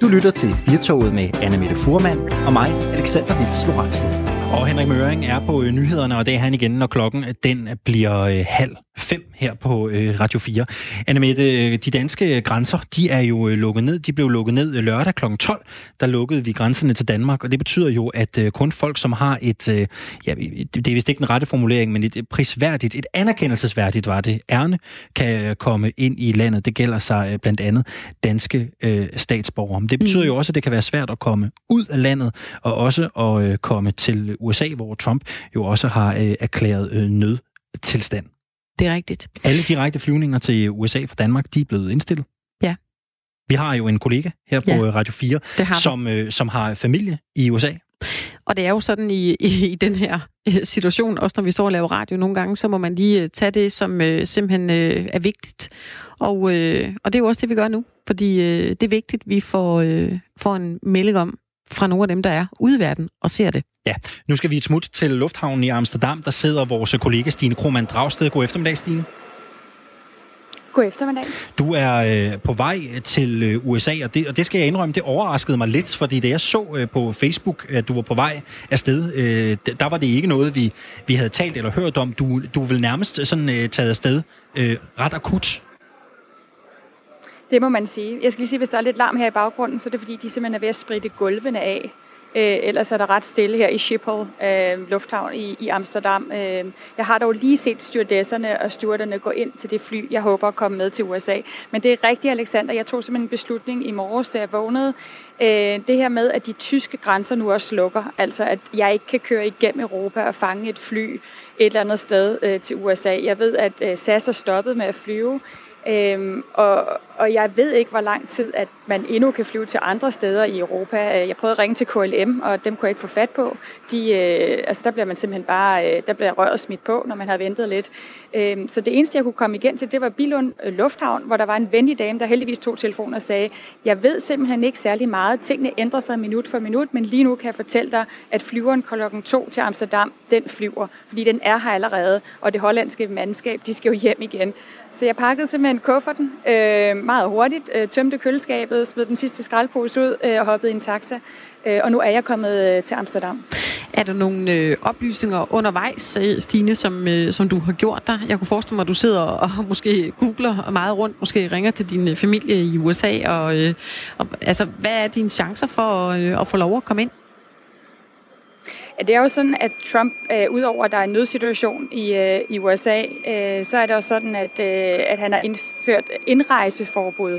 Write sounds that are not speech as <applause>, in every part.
Du lytter til Firtoget med Anna Mette Furman og mig, Alexander Vils Lorentzen. Og Henrik Møring er på øh, nyhederne, og det er han igen, når klokken øh, den øh, bliver halv fem her på øh, Radio 4. Annemette, øh, de danske grænser, de er jo øh, lukket ned. De blev lukket ned lørdag kl. 12. Der lukkede vi grænserne til Danmark, og det betyder jo, at øh, kun folk, som har et, øh, ja, det er vist ikke den rette formulering, men et prisværdigt, et anerkendelsesværdigt var det, ærne, kan komme ind i landet. Det gælder sig øh, blandt andet danske øh, statsborgere. Det betyder mm. jo også, at det kan være svært at komme ud af landet, og også at øh, komme til USA, hvor Trump jo også har øh, erklæret øh, nødtilstand. Det er rigtigt. Alle direkte flyvninger til USA fra Danmark, de er blevet indstillet. Ja. Vi har jo en kollega her på ja, Radio 4, som, øh, som har familie i USA. Og det er jo sådan i, i, i den her øh, situation, også når vi står og laver radio nogle gange, så må man lige øh, tage det, som øh, simpelthen øh, er vigtigt. Og, øh, og det er jo også det, vi gør nu. Fordi øh, det er vigtigt, vi får, øh, får en melding om, fra nogle af dem, der er ude i verden og ser det. Ja, nu skal vi et smut til lufthavnen i Amsterdam. Der sidder vores kollega Stine Krohmann Dragsted. God eftermiddag, Stine. God eftermiddag. Du er øh, på vej til øh, USA, og det, og det skal jeg indrømme, det overraskede mig lidt, fordi da jeg så øh, på Facebook, at du var på vej afsted, øh, der var det ikke noget, vi, vi havde talt eller hørt om. Du, du vil nærmest sådan øh, taget afsted øh, ret akut. Det må man sige. Jeg skal lige sige, hvis der er lidt larm her i baggrunden, så er det fordi, de simpelthen er ved at spritte gulvene af. Øh, ellers er der ret stille her i Schiphol øh, Lufthavn i, i Amsterdam. Øh, jeg har dog lige set stewardesserne og stewarderne gå ind til det fly, jeg håber at komme med til USA. Men det er rigtigt, Alexander. Jeg tog simpelthen en beslutning i morges, da jeg vågnede. Øh, det her med, at de tyske grænser nu også lukker. Altså, at jeg ikke kan køre igennem Europa og fange et fly et eller andet sted øh, til USA. Jeg ved, at øh, SAS er stoppet med at flyve. Øhm, og, og jeg ved ikke, hvor lang tid, at man endnu kan flyve til andre steder i Europa. Øh, jeg prøvede at ringe til KLM, og dem kunne jeg ikke få fat på. De, øh, altså der bliver man simpelthen bare, øh, der bliver røret smidt på, når man har ventet lidt. Øhm, så det eneste, jeg kunne komme igen til, det var Bilund øh, Lufthavn, hvor der var en venlig dame, der heldigvis tog telefonen og sagde, jeg ved simpelthen ikke særlig meget. Tingene ændrer sig minut for minut, men lige nu kan jeg fortælle dig, at flyveren klokken 2 til Amsterdam, den flyver, fordi den er her allerede, og det hollandske mandskab, de skal jo hjem igen. Så jeg pakkede simpelthen kufferten øh, meget hurtigt, øh, tømte køleskabet, smed den sidste skraldpose ud øh, og hoppede i en taxa. Øh, og nu er jeg kommet øh, til Amsterdam. Er der nogle øh, oplysninger undervejs, øh, Stine, som, øh, som du har gjort dig? Jeg kunne forestille mig, at du sidder og måske googler meget rundt, måske ringer til din familie i USA. Og, øh, og, altså, hvad er dine chancer for øh, at få lov at komme ind? Det er jo sådan, at Trump, øh, udover at der er en nødsituation i, øh, i USA, øh, så er det også sådan, at, øh, at han har indført indrejseforbud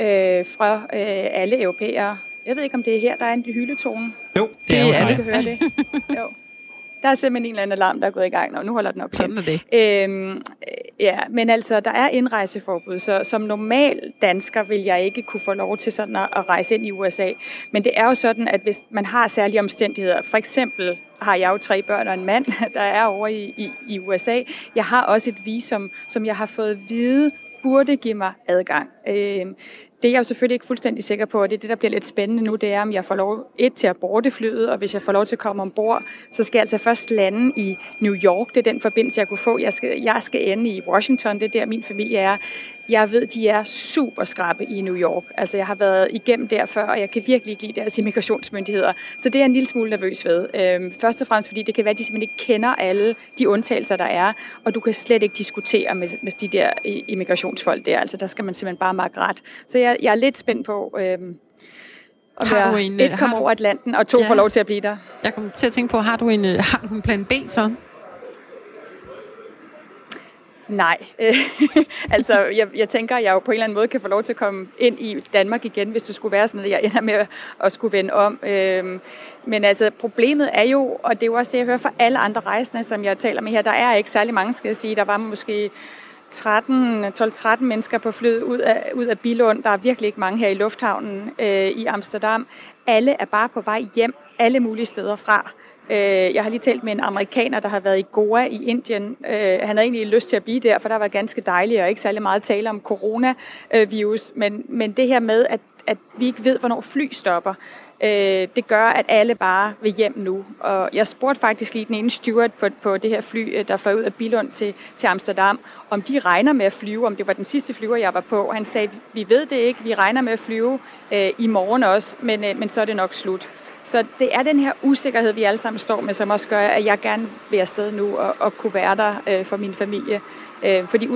øh, fra øh, alle europæere. Jeg ved ikke, om det er her, der er en hyletone. Jo, det, det er, er alle kan høre det. Jo. Der er simpelthen en eller anden alarm, der er gået i gang, og nu holder den op. Sådan er det. Øhm, ja, men altså, der er indrejseforbud, så som normal dansker vil jeg ikke kunne få lov til sådan at, at rejse ind i USA. Men det er jo sådan, at hvis man har særlige omstændigheder, for eksempel har jeg jo tre børn og en mand, <laughs> der er over i, i, i USA. Jeg har også et visum, som jeg har fået at vide, burde give mig adgang. Øh, det er jeg jo selvfølgelig ikke fuldstændig sikker på, og det er det, der bliver lidt spændende nu, det er, om jeg får lov et til at borte flyet, og hvis jeg får lov til at komme ombord, så skal jeg altså først lande i New York. Det er den forbindelse, jeg kunne få. Jeg skal, jeg skal ende i Washington, det er der, min familie er. Jeg ved, de er super skrappe i New York. Altså, jeg har været igennem der før, og jeg kan virkelig ikke lide deres immigrationsmyndigheder. Så det er en lille smule nervøs ved. Øhm, først og fremmest, fordi det kan være, at de simpelthen ikke kender alle de undtagelser, der er, og du kan slet ikke diskutere med, med de der immigrationsfolk der. Altså, der skal man simpelthen bare markere ret. Så jeg, jeg er lidt spændt på, øhm, at har du en, et øh, kommer over Atlanten, og to ja. får lov til at blive der. Jeg kommer til at tænke på, har du en, øh, har du en plan B så? Nej, <laughs> altså jeg, jeg tænker, at jeg jo på en eller anden måde kan få lov til at komme ind i Danmark igen, hvis det skulle være sådan, at jeg ender med at skulle vende om. Øhm, men altså problemet er jo, og det er jo også det, jeg hører fra alle andre rejsende, som jeg taler med her, der er ikke særlig mange, skal jeg sige. Der var måske 13, 12-13 mennesker på flyet ud af, ud af Bilund. Der er virkelig ikke mange her i lufthavnen øh, i Amsterdam. Alle er bare på vej hjem alle mulige steder fra. Øh, jeg har lige talt med en amerikaner, der har været i Goa i Indien. Øh, han havde egentlig lyst til at blive der, for der var ganske dejligt og ikke særlig meget tale om coronavirus. Men, men det her med, at, at vi ikke ved, hvornår fly stopper. Øh, det gør, at alle bare vil hjem nu. Og jeg spurgte faktisk lige den ene steward på, på det her fly, øh, der fløj ud af Bilund til, til Amsterdam, om de regner med at flyve, om det var den sidste flyver, jeg var på. Han sagde, vi ved det ikke, vi regner med at flyve øh, i morgen også, men, øh, men så er det nok slut. Så det er den her usikkerhed, vi alle sammen står med, som også gør, at jeg gerne vil afsted nu og, og kunne være der øh, for min familie. Øh, fordi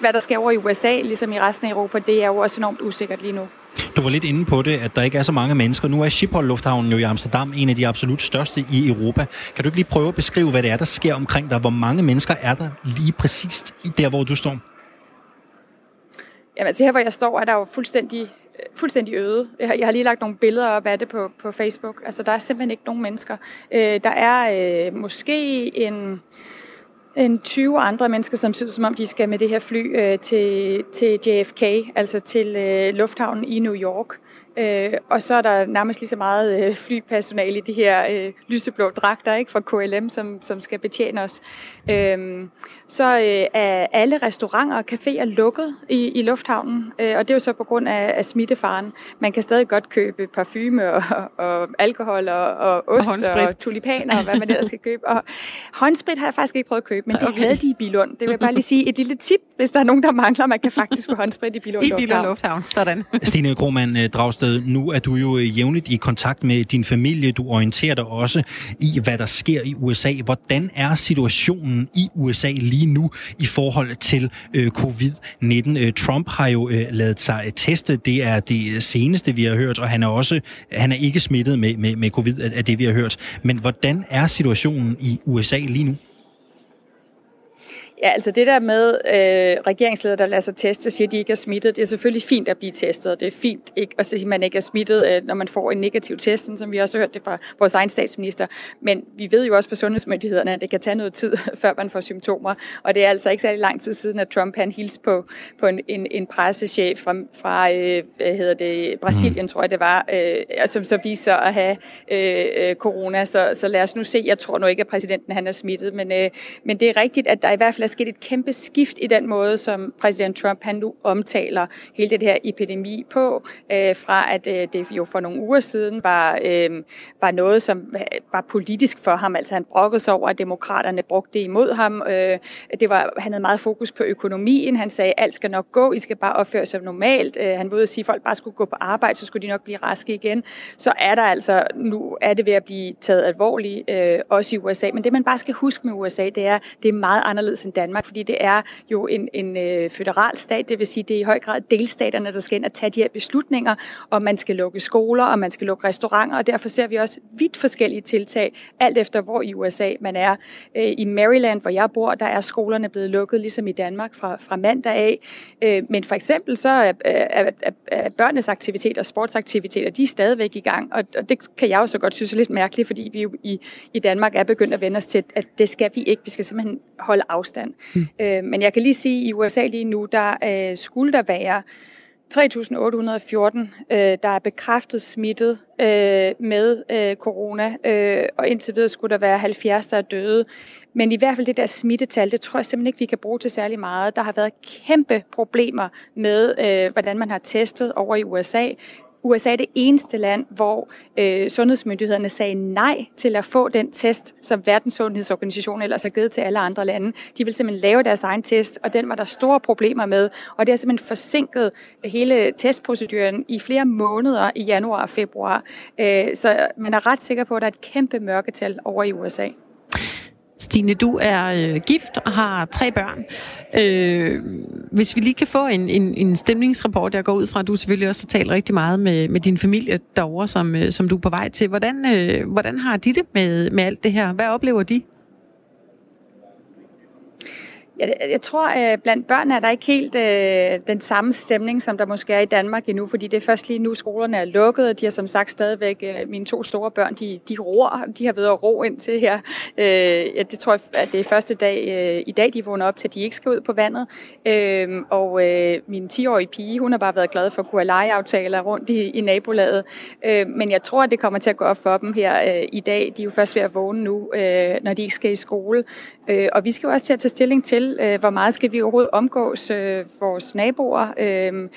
hvad der sker over i USA, ligesom i resten af Europa, det er jo også enormt usikkert lige nu. Du var lidt inde på det, at der ikke er så mange mennesker. Nu er Schiphol Lufthavnen jo i Amsterdam en af de absolut største i Europa. Kan du ikke lige prøve at beskrive, hvad det er, der sker omkring dig? Hvor mange mennesker er der lige præcist der, hvor du står? Jamen, altså her, hvor jeg står, er der jo fuldstændig fuldstændig øde. Jeg har, jeg har lige lagt nogle billeder op af det på, på Facebook. Altså, der er simpelthen ikke nogen mennesker. Øh, der er øh, måske en, en 20 andre mennesker, som synes, som om de skal med det her fly øh, til, til JFK, altså til øh, lufthavnen i New York. Øh, og så er der nærmest lige så meget øh, flypersonale i de her øh, lyseblå dragter ikke, fra KLM, som, som skal betjene os. Øh, så øh, er alle restauranter og caféer lukket i, i lufthavnen, øh, og det er jo så på grund af, af smittefaren. Man kan stadig godt købe parfume og, og alkohol og, og ost og, og tulipaner og hvad man ellers skal købe. Og håndsprit har jeg faktisk ikke prøvet at købe, men det okay. havde de i Bilund. Det vil jeg bare lige sige et lille tip, hvis der er nogen, der mangler. Man kan faktisk få håndsprit i Bilund I Bilund Lufthavn, sådan. Stine Krohmann øh, Dragsted, nu er du jo øh, jævnligt i kontakt med din familie. Du orienterer dig også i, hvad der sker i USA. Hvordan er situationen i USA lige nu i forhold til øh, covid-19. Øh, Trump har jo øh, lavet sig øh, teste. Det er det seneste, vi har hørt, og han er også han er ikke smittet med, med, med covid, af det vi har hørt. Men hvordan er situationen i USA lige nu? Ja, altså det der med øh, regeringsledere, der lader sig teste, siger, at de ikke er smittet, det er selvfølgelig fint at blive testet, det er fint ikke, at sige, at man ikke er smittet, øh, når man får en negativ test, som vi også har hørt det fra vores egen statsminister. Men vi ved jo også fra sundhedsmyndighederne, at det kan tage noget tid, <laughs> før man får symptomer, og det er altså ikke særlig lang tid siden, at Trump han hilste på, på en, en, en pressechef fra, fra øh, hvad hedder det, Brasilien, mm. tror jeg det var, øh, som så viser at have øh, øh, corona, så, så lad os nu se, jeg tror nu ikke, at præsidenten han er smittet, men, øh, men det er rigtigt, at der i hvert fald sket et kæmpe skift i den måde, som præsident Trump han nu omtaler hele det her epidemi på, øh, fra at øh, det jo for nogle uger siden var, øh, var noget, som øh, var politisk for ham. Altså han brokkede sig over, at demokraterne brugte det imod ham. Øh, det var, han havde meget fokus på økonomien. Han sagde, alt skal nok gå, I skal bare opføre sig normalt. Øh, han ville sige, at folk bare skulle gå på arbejde, så skulle de nok blive raske igen. Så er der altså, nu er det ved at blive taget alvorligt, øh, også i USA. Men det man bare skal huske med USA, det er, det er meget anderledes end Danmark, fordi det er jo en, en øh, federal stat, det vil sige, det er i høj grad delstaterne, der skal ind og tage de her beslutninger, og man skal lukke skoler, og man skal lukke restauranter, og derfor ser vi også vidt forskellige tiltag, alt efter hvor i USA man er. Øh, I Maryland, hvor jeg bor, der er skolerne blevet lukket, ligesom i Danmark fra, fra mandag af. Øh, men for eksempel så er, er, er, er børnenes aktiviteter, sportsaktiviteter, de er stadigvæk i gang, og, og det kan jeg jo så godt synes er lidt mærkeligt, fordi vi jo i, i Danmark er begyndt at vende os til, at det skal vi ikke. Vi skal simpelthen holde afstand. Mm. Øh, men jeg kan lige sige, at i USA lige nu, der øh, skulle der være 3.814, øh, der er bekræftet smittet øh, med øh, corona, øh, og indtil videre skulle der være 70, der er døde. Men i hvert fald det der smittetal, det tror jeg simpelthen ikke, vi kan bruge til særlig meget. Der har været kæmpe problemer med, øh, hvordan man har testet over i USA. USA er det eneste land, hvor øh, sundhedsmyndighederne sagde nej til at få den test, som Verdenssundhedsorganisationen ellers har givet til alle andre lande. De ville simpelthen lave deres egen test, og den var der store problemer med. Og det har simpelthen forsinket hele testproceduren i flere måneder i januar og februar. Øh, så man er ret sikker på, at der er et kæmpe mørketal over i USA. Stine, du er øh, gift og har tre børn. Øh, hvis vi lige kan få en, en, en stemningsrapport, jeg går ud fra, at du selvfølgelig også har talt rigtig meget med, med din familie derovre, som, øh, som du er på vej til. Hvordan, øh, hvordan har de det med, med alt det her? Hvad oplever de? Jeg, jeg tror, at blandt børn er der ikke helt øh, den samme stemning, som der måske er i Danmark endnu, fordi det er først lige nu, skolerne er lukket, og de har som sagt stadigvæk, øh, mine to store børn, de, de roer, de har ved at ro ind til her. Øh, ja, det tror jeg, at det er første dag øh, i dag, de vågner op til, at de ikke skal ud på vandet. Øh, og øh, min 10-årige pige, hun har bare været glad for at kunne have legeaftaler rundt i, i nabolaget. Øh, men jeg tror, at det kommer til at gå op for dem her øh, i dag. De er jo først ved at vågne nu, øh, når de ikke skal i skole. Øh, og vi skal jo også til at tage stilling til, til, øh, hvor meget skal vi overhovedet omgås øh, vores naboer. Øh,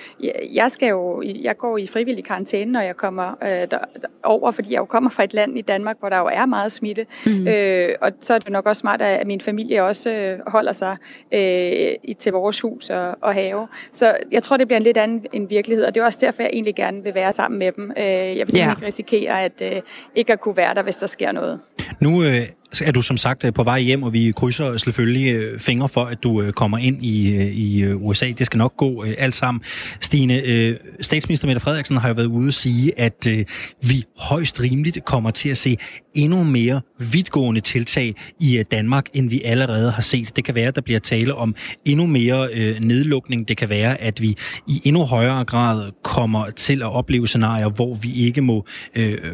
jeg, skal jo, jeg går i frivillig karantæne, når jeg kommer øh, der, over, fordi jeg jo kommer fra et land i Danmark, hvor der jo er meget smitte. Mm. Øh, og så er det nok også smart, at min familie også øh, holder sig øh, til vores hus og, og have. Så jeg tror, det bliver en lidt anden en virkelighed, og det er også derfor, jeg egentlig gerne vil være sammen med dem. Øh, jeg vil simpelthen ja. ikke risikere at øh, ikke at kunne være der, hvis der sker noget. Nu øh, er du som sagt øh, på vej hjem, og vi krydser selvfølgelig øh, fingre for, at du øh, kommer ind i, i USA. Det skal nok gå alt sammen. Stine, statsminister Mette Frederiksen har jo været ude at sige, at vi højst rimeligt kommer til at se endnu mere vidtgående tiltag i Danmark, end vi allerede har set. Det kan være, at der bliver tale om endnu mere nedlukning. Det kan være, at vi i endnu højere grad kommer til at opleve scenarier, hvor vi ikke må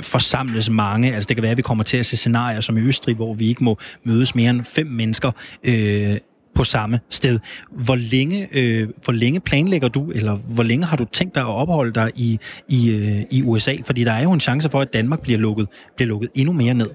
forsamles mange. Altså det kan være, at vi kommer til at se scenarier som i Østrig, hvor vi ikke må mødes mere end fem mennesker øh, på samme sted. Hvor længe, øh, hvor længe planlægger du, eller hvor længe har du tænkt dig at opholde dig i, i, øh, i USA? Fordi der er jo en chance for, at Danmark bliver lukket, bliver lukket endnu mere ned.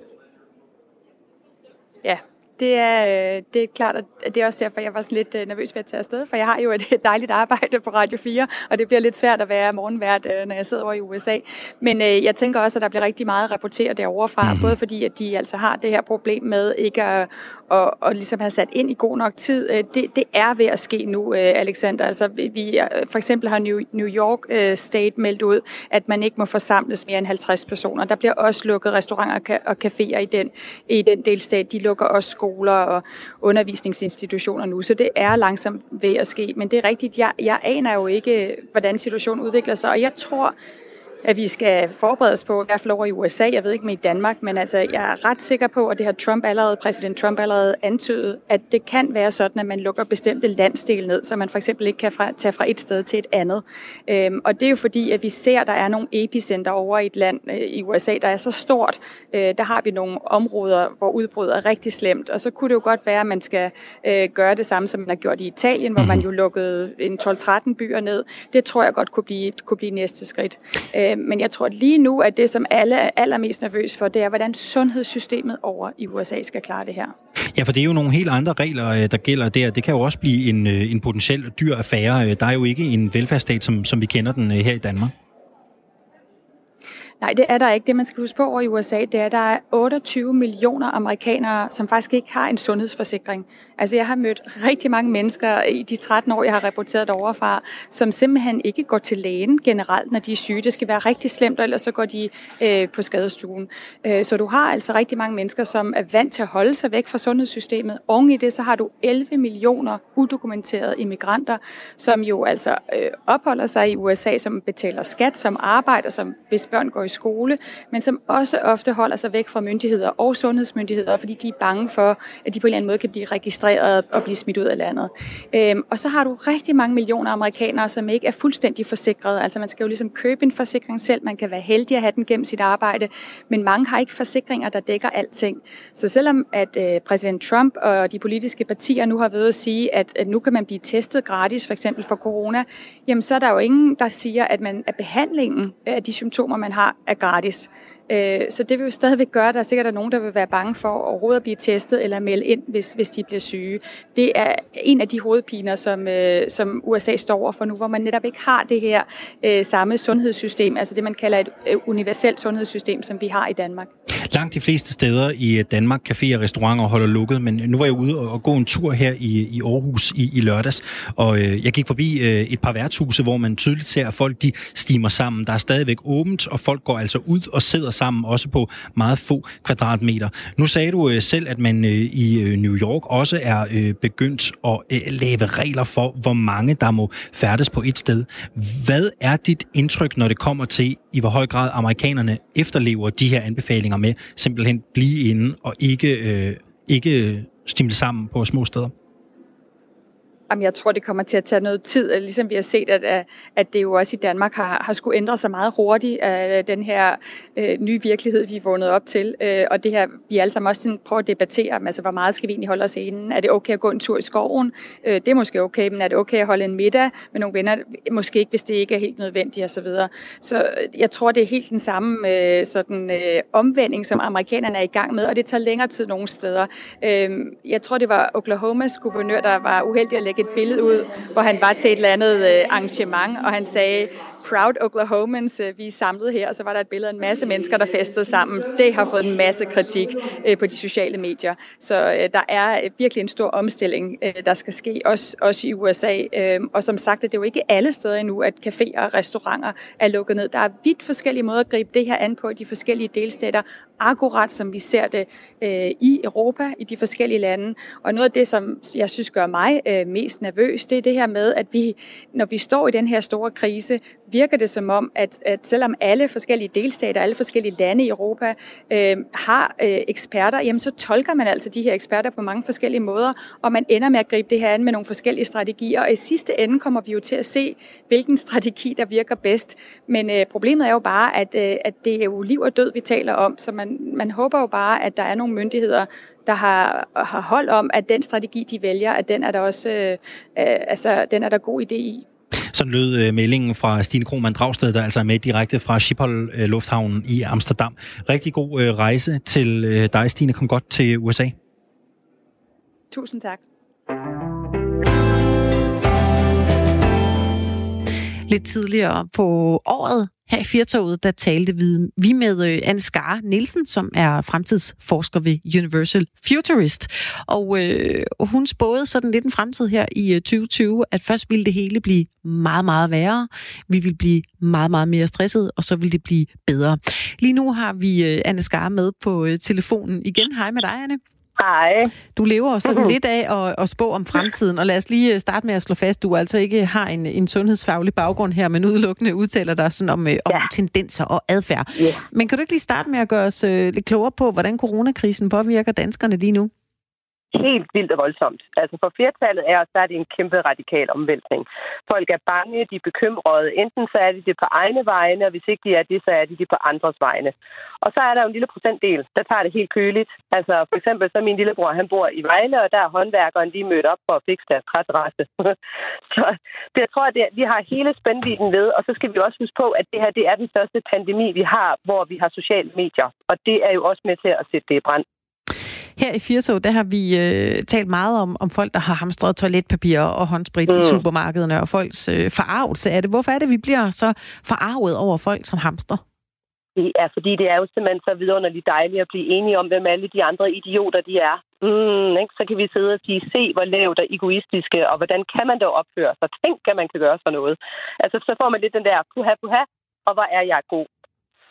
Ja, det er, øh, det er klart, at det er også derfor, jeg var sådan lidt øh, nervøs ved at tage afsted, for jeg har jo et dejligt arbejde på Radio 4, og det bliver lidt svært at være morgenvært, øh, når jeg sidder over i USA. Men jeg tænker også, at der bliver rigtig meget at rapportere derovre fra, mm. både fordi, at de altså har det her problem med ikke at, og, og ligesom have sat ind i god nok tid. Øh, det, det er ved at ske nu, øh, Alexander. Altså, vi, øh, for eksempel har New, New York øh, State meldt ud, at man ikke må forsamles mere end 50 personer. Der bliver også lukket restauranter og caféer i den, i den delstat. De lukker også skoler og undervisningsinstitutioner nu, så det er langsomt ved at ske. Men det er rigtigt, jeg, jeg aner jo ikke, hvordan situationen udvikler sig, og jeg tror, at vi skal forberede os på, i hvert fald over i USA, jeg ved ikke med i Danmark, men altså, jeg er ret sikker på, at det har Trump allerede, præsident Trump allerede antydet, at det kan være sådan, at man lukker bestemte landsdele ned, så man for eksempel ikke kan fra, tage fra et sted til et andet. Øhm, og det er jo fordi, at vi ser, at der er nogle epicenter over i et land øh, i USA, der er så stort. Øh, der har vi nogle områder, hvor udbruddet er rigtig slemt, og så kunne det jo godt være, at man skal øh, gøre det samme, som man har gjort i Italien, hvor man mhm. jo lukkede en 12-13 byer ned. Det tror jeg godt kunne blive, kunne blive næste skridt. Øh, Øh, men jeg tror at lige nu, at det, som alle er allermest nervøs for, det er, hvordan sundhedssystemet over i USA skal klare det her. Ja, for det er jo nogle helt andre regler, øh, der gælder der. Det kan jo også blive en, øh, en potentiel dyr affære. Øh, der er jo ikke en velfærdsstat, som, som vi kender den her i Danmark. Nej, det er der ikke. Det, man skal huske på over i USA, det er, at der er 28 millioner amerikanere, som faktisk ikke har en sundhedsforsikring. Altså, jeg har mødt rigtig mange mennesker i de 13 år, jeg har rapporteret overfra, som simpelthen ikke går til lægen generelt, når de er syge. Det skal være rigtig slemt, ellers så går de øh, på skadestuen. Øh, så du har altså rigtig mange mennesker, som er vant til at holde sig væk fra sundhedssystemet. Oven i det, så har du 11 millioner udokumenterede immigranter, som jo altså øh, opholder sig i USA, som betaler skat, som arbejder, som hvis børn går i skole, men som også ofte holder sig væk fra myndigheder og sundhedsmyndigheder, fordi de er bange for, at de på en eller anden måde kan blive registreret og blive smidt ud af landet. Øhm, og så har du rigtig mange millioner amerikanere, som ikke er fuldstændig forsikrede. Altså man skal jo ligesom købe en forsikring selv, man kan være heldig at have den gennem sit arbejde, men mange har ikke forsikringer, der dækker alting. Så selvom at øh, præsident Trump og de politiske partier nu har ved at sige, at, at nu kan man blive testet gratis, for eksempel for corona, jamen så er der jo ingen, der siger, at, man, at behandlingen af de symptomer, man har, er gratis. Øh, så det vil jo stadigvæk gøre, at der er sikkert nogen, der vil være bange for overhovedet at blive testet eller melde ind, hvis, hvis de bliver syge. Det er en af de hovedpiner, som, øh, som USA står over for nu, hvor man netop ikke har det her øh, samme sundhedssystem, altså det, man kalder et øh, universelt sundhedssystem, som vi har i Danmark. Langt de fleste steder i øh, Danmark, caféer og restauranter holder lukket, men nu var jeg ude og gå en tur her i, i Aarhus i, i lørdags, og øh, jeg gik forbi øh, et par værtshuse, hvor man tydeligt ser, at folk de stimer sammen. Der er stadigvæk åbent, og folk går altså ud og sidder sammen, også på meget få kvadratmeter. Nu sagde du øh, selv, at man øh, i øh, New York også er øh, begyndt at øh, lave regler for, hvor mange der må færdes på et sted. Hvad er dit indtryk, når det kommer til, i hvor høj grad amerikanerne efterlever de her anbefalinger med simpelthen blive inde og ikke, øh, ikke stimle sammen på små steder? Jamen, jeg tror, det kommer til at tage noget tid, øh, ligesom vi har set, at, øh, at det jo også i Danmark har, har skulle ændre sig meget hurtigt af den her øh, nye virkelighed, vi er vågnet op til. Øh, og det her, vi alle sammen også sådan prøver at debattere, altså hvor meget skal vi egentlig holde os inden? Er det okay at gå en tur i skoven? Øh, det er måske okay, men er det okay at holde en middag med nogle venner? Måske ikke, hvis det ikke er helt nødvendigt osv. Så, videre. så jeg tror, det er helt den samme øh, sådan, øh, omvending, som amerikanerne er i gang med, og det tager længere tid nogle steder. Øh, jeg tror, det var Oklahomas guvernør, der var uheldig at lægge lægge et billede ud, hvor han var til et eller andet øh, arrangement, og han sagde, Proud Oklahomans, øh, vi er samlet her, og så var der et billede af en masse mennesker, der festede sammen. Det har fået en masse kritik øh, på de sociale medier. Så der er virkelig en stor omstilling, der skal ske, også, også i USA. Øhm, og som sagt, det er jo ikke alle steder endnu, at caféer og restauranter er lukket ned. Der er vidt forskellige måder at gribe det her an på i de forskellige delstater, akkurat som vi ser det øh, i Europa, i de forskellige lande. Og noget af det, som jeg synes gør mig øh, mest nervøs, det er det her med, at vi, når vi står i den her store krise, virker det som om, at, at selvom alle forskellige delstater, alle forskellige lande i Europa øh, har øh, eksperter, jamen så tolker man altså de her eksperter på mange forskellige måder, og man ender med at gribe det her an med nogle forskellige strategier. Og i sidste ende kommer vi jo til at se, hvilken strategi, der virker bedst. Men øh, problemet er jo bare, at, øh, at det er jo liv og død, vi taler om, så man man, man håber jo bare, at der er nogle myndigheder, der har, har hold om, at den strategi, de vælger, at den er der også øh, altså, den er der god idé i. Sådan lød øh, meldingen fra Stine Krohmann Dragsted, der altså er med direkte fra Schiphol øh, Lufthavnen i Amsterdam. Rigtig god øh, rejse til øh, dig, Stine. Kom godt til USA. Tusind tak. Lidt tidligere på året her i Firtoget, der talte vi med øh, Anne Skar Nielsen, som er fremtidsforsker ved Universal Futurist. Og øh, hun spåede sådan lidt en fremtid her i øh, 2020, at først ville det hele blive meget, meget værre. Vi vil blive meget, meget mere stresset, og så vil det blive bedre. Lige nu har vi øh, Anne Skar med på telefonen igen. Hej med dig, Anne. Hej. Du lever jo sådan lidt af at, at spå om fremtiden, og lad os lige øh, starte med at slå fast, du altså ikke har en, en sundhedsfaglig baggrund her, men udelukkende udtaler dig sådan om, øh, om ja. tendenser og adfærd. Yeah. Men kan du ikke lige starte med at gøre os uh, lidt klogere på, hvordan coronakrisen påvirker danskerne lige nu? Helt vildt og voldsomt. Altså for flertallet er, så er det en kæmpe radikal omvæltning. Folk er bange, de er bekymrede. Enten så er de det på egne vegne, og hvis ikke de er det, så er de det på andres vegne. Og så er der jo en lille procentdel, der tager det helt køligt. Altså for eksempel så min lillebror, han bor i Vejle, og der er håndværkeren lige mødt op for at fikse deres træterrasse. <laughs> så det, jeg tror, at det, vi har hele spændviden ved, og så skal vi også huske på, at det her det er den første pandemi, vi har, hvor vi har sociale medier. Og det er jo også med til at sætte det i brand. Her i Firtog, der har vi øh, talt meget om, om folk, der har hamstret toiletpapir og håndsprit mm. i supermarkederne, og folks øh, forarvelse af det. Hvorfor er det, vi bliver så forarvet over folk, som hamstrer? Det er, fordi det er jo simpelthen så vidunderligt dejligt at blive enige om, hvem alle de andre idioter de er. Mm, ikke? Så kan vi sidde og sige, se hvor lavt og egoistiske, og hvordan kan man dog opføre sig? Tænk, at man kan gøre sådan noget. Altså, så får man lidt den der, puha, puha, og hvor er jeg god.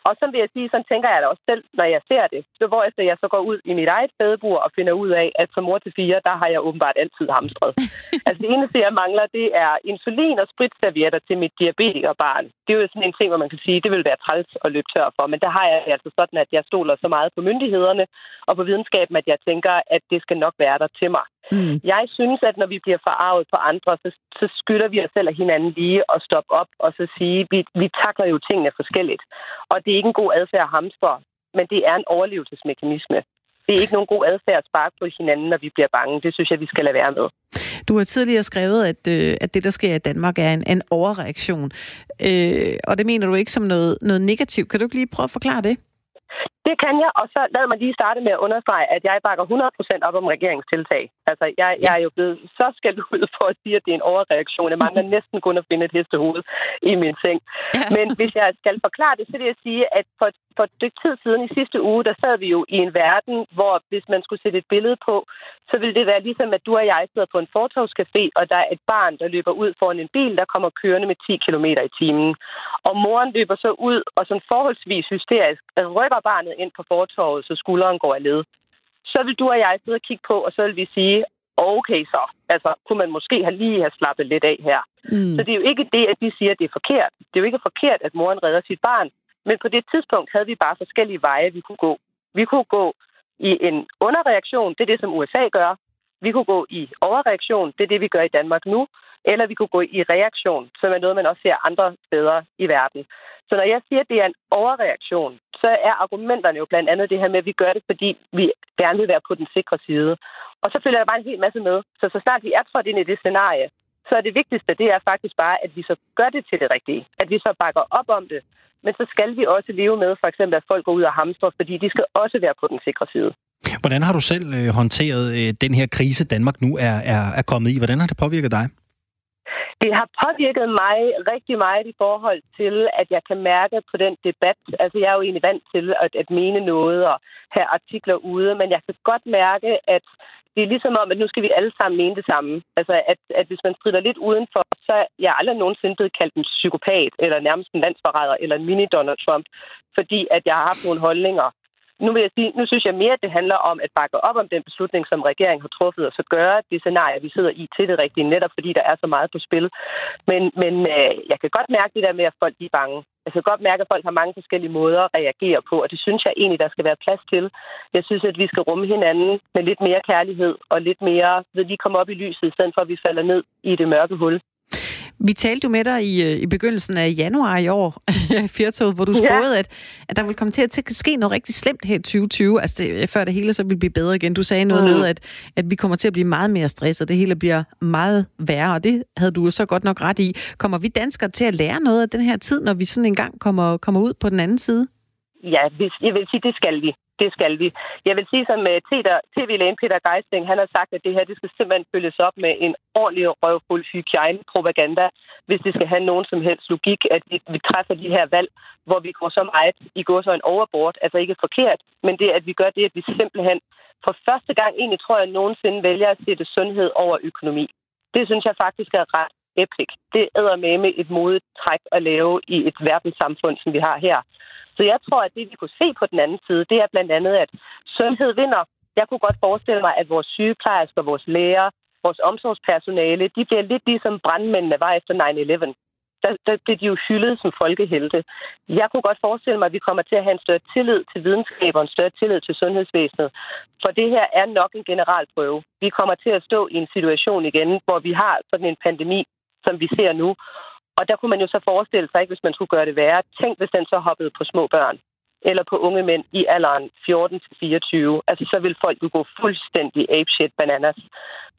Og så vil jeg sige, sådan tænker jeg da også selv, når jeg ser det. Så hvor efter jeg så går ud i mit eget fædebur og finder ud af, at som mor til fire, der har jeg åbenbart altid hamstret. <laughs> altså det eneste, jeg mangler, det er insulin og spritservietter til mit diabetikerbarn. Det er jo sådan en ting, hvor man kan sige, det vil være træls at løbe tør for. Men der har jeg altså sådan, at jeg stoler så meget på myndighederne og på videnskaben, at jeg tænker, at det skal nok være der til mig. Mm. Jeg synes, at når vi bliver forarvet på andre, så, så skylder vi os selv og hinanden lige at stoppe op og så sige, vi, vi takler jo tingene forskelligt. Og det er ikke en god adfærd at hamstre, men det er en overlevelsesmekanisme. Det er ikke nogen god adfærd at sparke på hinanden, når vi bliver bange. Det synes jeg, vi skal lade være med. Du har tidligere skrevet, at, øh, at det, der sker i Danmark, er en, en overreaktion. Øh, og det mener du ikke som noget, noget negativt. Kan du ikke lige prøve at forklare det? Det kan jeg, og så lad mig lige starte med at understrege, at jeg bakker 100% op om regeringstiltag. Altså, jeg, jeg er jo blevet så skældt ud for at sige, at det er en overreaktion. Jeg mangler <laughs> næsten kun at finde et hestehoved i min seng. Men hvis jeg skal forklare det, så vil jeg sige, at for, for et stykke tid siden i sidste uge, der sad vi jo i en verden, hvor hvis man skulle sætte et billede på, så ville det være ligesom, at du og jeg sidder på en fortovscafé, og der er et barn, der løber ud foran en bil, der kommer kørende med 10 km i timen. Og moren løber så ud og sådan forholdsvis hysterisk rykker barnet ind på fortorvet, så skulderen går af led. Så vil du og jeg sidde og kigge på, og så vil vi sige, okay så, altså kunne man måske have lige have slappet lidt af her. Mm. Så det er jo ikke det, at de siger, at det er forkert. Det er jo ikke forkert, at moren redder sit barn. Men på det tidspunkt havde vi bare forskellige veje, vi kunne gå. Vi kunne gå i en underreaktion, det er det, som USA gør, Vi kunne gå i overreaktion, det er det, vi gør i Danmark nu, eller vi kunne gå i reaktion, som er noget, man også ser andre steder i verden. Så når jeg siger, at det er en overreaktion, så er argumenterne jo blandt andet det her med, at vi gør det, fordi vi gerne vil være på den sikre side. Og så følger der bare en hel masse med. Så så snart vi er trådt ind i det scenarie, så er det vigtigste, det er faktisk bare, at vi så gør det til det rigtige. At vi så bakker op om det. Men så skal vi også leve med, for eksempel, at folk går ud og hamstrer, fordi de skal også være på den sikre side. Hvordan har du selv øh, håndteret øh, den her krise, Danmark nu er, er, er kommet i? Hvordan har det påvirket dig? Det har påvirket mig rigtig meget i forhold til, at jeg kan mærke på den debat. Altså, jeg er jo egentlig vant til at, at mene noget og have artikler ude, men jeg kan godt mærke, at det er ligesom om, at nu skal vi alle sammen mene det samme. Altså, at, at hvis man strider lidt udenfor, så er jeg aldrig nogensinde blevet kaldt en psykopat, eller nærmest en landsforræder, eller en mini-Donald Trump, fordi at jeg har haft nogle holdninger, nu vil jeg sige, nu synes jeg mere, at det handler om at bakke op om den beslutning, som regeringen har truffet, og så gøre det scenarie, vi sidder i, til det rigtige, netop fordi der er så meget på spil. Men, men øh, jeg kan godt mærke det der med, at folk er bange. Jeg kan godt mærke, at folk har mange forskellige måder at reagere på, og det synes jeg egentlig, der skal være plads til. Jeg synes, at vi skal rumme hinanden med lidt mere kærlighed og lidt mere, ved lige komme op i lyset, i stedet for at vi falder ned i det mørke hul. Vi talte jo med dig i, øh, i begyndelsen af januar i år, <laughs> Fjertoget, hvor du spåede, ja. at, at der ville komme til at ske noget rigtig slemt her i 2020, altså det, før det hele så vil blive bedre igen. Du sagde noget mm. med, at, at vi kommer til at blive meget mere stresset, det hele bliver meget værre, og det havde du så godt nok ret i. Kommer vi danskere til at lære noget af den her tid, når vi sådan en gang kommer, kommer ud på den anden side? Ja, jeg vil sige, det skal vi det skal vi. Jeg vil sige, som øh, tv-lægen Peter Geisling, han har sagt, at det her det skal simpelthen følges op med en ordentlig røvfuld hygiejne-propaganda, hvis det skal have nogen som helst logik, at vi, vi træffer de her valg, hvor vi går så meget i går så en overbord, altså ikke forkert, men det, at vi gør det, at vi simpelthen for første gang egentlig, tror jeg, nogensinde vælger at sætte sundhed over økonomi. Det synes jeg faktisk er ret epic. Det æder med et modigt træk at lave i et verdenssamfund, som vi har her. Så jeg tror, at det, vi kunne se på den anden side, det er blandt andet, at sundhed vinder. Jeg kunne godt forestille mig, at vores sygeplejersker, vores læger, vores omsorgspersonale, de bliver lidt ligesom brandmændene var efter 9-11. Der, der bliver de jo hyldet som folkehelte. Jeg kunne godt forestille mig, at vi kommer til at have en større tillid til videnskab og en større tillid til sundhedsvæsenet. For det her er nok en generalprøve. Vi kommer til at stå i en situation igen, hvor vi har sådan en pandemi, som vi ser nu, og der kunne man jo så forestille sig, ikke, hvis man skulle gøre det værre. Tænk, hvis den så hoppede på små børn eller på unge mænd i alderen 14-24. Altså, så vil folk jo gå fuldstændig apeshit bananas.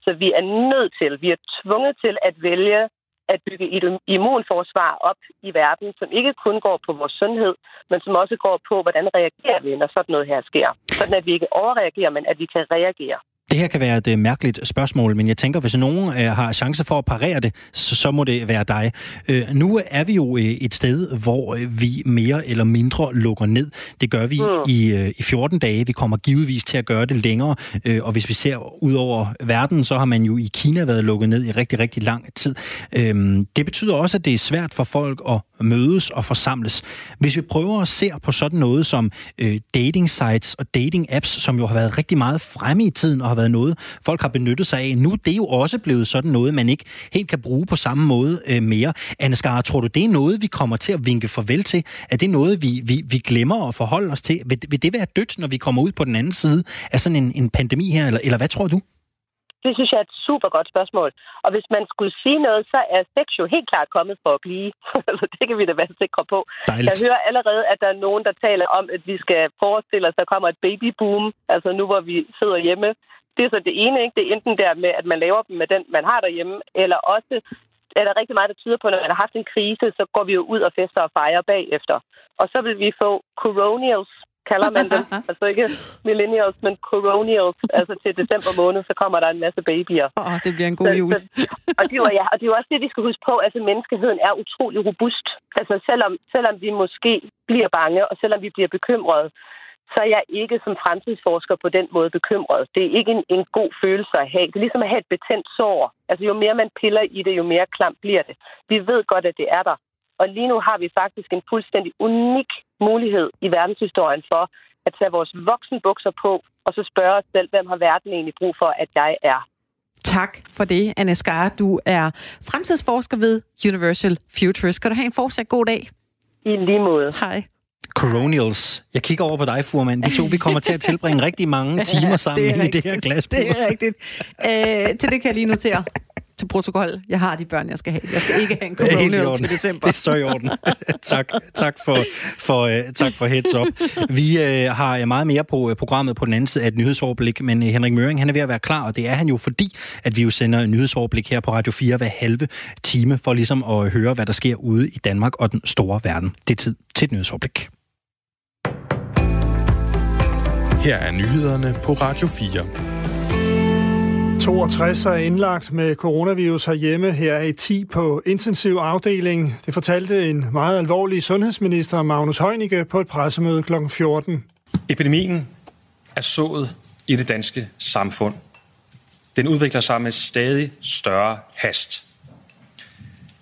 Så vi er nødt til, vi er tvunget til at vælge at bygge et immunforsvar op i verden, som ikke kun går på vores sundhed, men som også går på, hvordan reagerer vi, når sådan noget her sker. Sådan at vi ikke overreagerer, men at vi kan reagere. Det her kan være et uh, mærkeligt spørgsmål, men jeg tænker, hvis nogen uh, har chance for at parere det, så, så må det være dig. Uh, nu er vi jo et sted, hvor vi mere eller mindre lukker ned. Det gør vi mm. i, i 14 dage. Vi kommer givetvis til at gøre det længere, og hvis vi ser ud over verden, så har man jo i Kina været lukket ned i rigtig, rigtig lang tid. Uh, det betyder også, at det er svært for folk at mødes og forsamles. Hvis vi prøver at se på sådan noget som dating sites og dating apps, som jo har været rigtig meget fremme i tiden og har været noget, folk har benyttet sig af. Nu det er jo også blevet sådan noget, man ikke helt kan bruge på samme måde øh, mere. Anne Skar, tror du, det er noget, vi kommer til at vinke farvel til? Er det noget, vi, vi, vi glemmer at forholde os til? Vil, vil det være dødt, når vi kommer ud på den anden side af sådan en, en pandemi her, eller, eller hvad tror du? Det synes jeg er et super godt spørgsmål. Og hvis man skulle sige noget, så er sex jo helt klart kommet for at blive. <laughs> det kan vi da være sikre på. Dejligt. Jeg hører allerede, at der er nogen, der taler om, at vi skal forestille os, at der kommer et babyboom. Altså nu, hvor vi sidder hjemme. Det er så det ene, ikke? Det er enten der med, at man laver dem med den, man har derhjemme, eller også er der rigtig meget, der tyder på, at når man har haft en krise, så går vi jo ud og fester og fejrer bagefter. Og så vil vi få coronials, kalder man dem. <laughs> altså ikke millennials, men coronials. Altså til december måned, så kommer der en masse babyer. Åh, oh, det bliver en god jul. Så, så, og, det var, ja, og det er jo også det, vi skal huske på. Altså menneskeheden er utrolig robust. Altså selvom, selvom vi måske bliver bange, og selvom vi bliver bekymrede, så er jeg ikke som fremtidsforsker på den måde bekymret. Det er ikke en, en god følelse at have. Det er ligesom at have et betændt sår. Altså jo mere man piller i det, jo mere klamt bliver det. Vi ved godt, at det er der. Og lige nu har vi faktisk en fuldstændig unik mulighed i verdenshistorien for at tage vores voksenbukser på, og så spørge os selv, hvem har verden egentlig brug for, at jeg er. Tak for det, Anne Skar. Du er fremtidsforsker ved Universal Futures. Skal du have en fortsat god dag? I lige måde. Hej. Coronials. Jeg kigger over på dig, Furman. De to, vi kommer til at tilbringe rigtig mange <laughs> timer sammen det i det her glasbur. Det er rigtigt. Æ, til det kan jeg lige notere til protokol. Jeg har de børn, jeg skal have. Jeg skal ikke have en corona til december. Det er så i orden. <laughs> tak, tak, for, for, uh, tak for heads up. Vi uh, har meget mere på uh, programmet på den anden side af et nyhedsoverblik, men uh, Henrik Møring han er ved at være klar, og det er han jo fordi, at vi jo sender en nyhedsoverblik her på Radio 4 hver halve time, for ligesom at høre, hvad der sker ude i Danmark og den store verden. Det er tid til et nyhedsoverblik. Her er nyhederne på Radio 4. 62 er indlagt med coronavirus herhjemme. Her er 10 på intensiv afdeling. Det fortalte en meget alvorlig sundhedsminister, Magnus Heunicke, på et pressemøde kl. 14. Epidemien er sået i det danske samfund. Den udvikler sig med stadig større hast.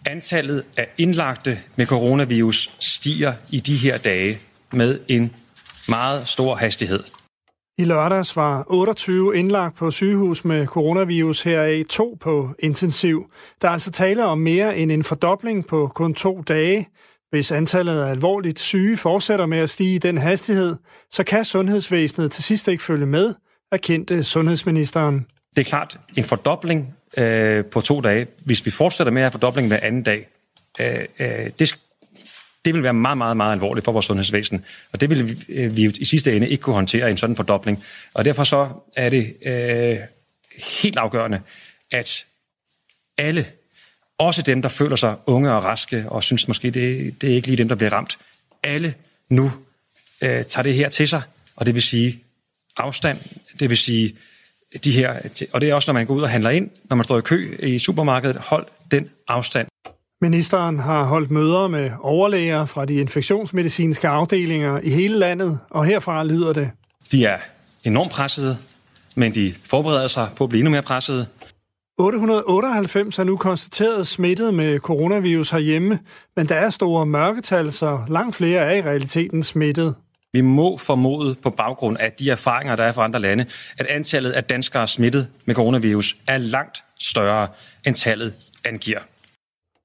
Antallet af indlagte med coronavirus stiger i de her dage med en meget stor hastighed. I lørdags var 28 indlagt på sygehus med coronavirus, heraf to på intensiv. Der er altså tale om mere end en fordobling på kun to dage. Hvis antallet af alvorligt syge fortsætter med at stige i den hastighed, så kan sundhedsvæsenet til sidst ikke følge med, erkendte sundhedsministeren. Det er klart en fordobling øh, på to dage. Hvis vi fortsætter med at have fordobling hver anden dag, øh, øh, det, det vil være meget, meget, meget alvorligt for vores sundhedsvæsen. Og det vil vi, øh, vi i sidste ende ikke kunne håndtere en sådan fordobling. Og derfor så er det øh, helt afgørende, at alle, også dem, der føler sig unge og raske, og synes måske, det, det er ikke lige dem, der bliver ramt, alle nu øh, tager det her til sig, og det vil sige afstand, det vil sige de her, og det er også, når man går ud og handler ind, når man står i kø i supermarkedet, hold den afstand. Ministeren har holdt møder med overlæger fra de infektionsmedicinske afdelinger i hele landet, og herfra lyder det. De er enormt pressede, men de forbereder sig på at blive endnu mere pressede. 898 er nu konstateret smittet med coronavirus herhjemme, men der er store mørketal, så langt flere er i realiteten smittet. Vi må formode på baggrund af de erfaringer, der er fra andre lande, at antallet af danskere smittet med coronavirus er langt større, end tallet angiver.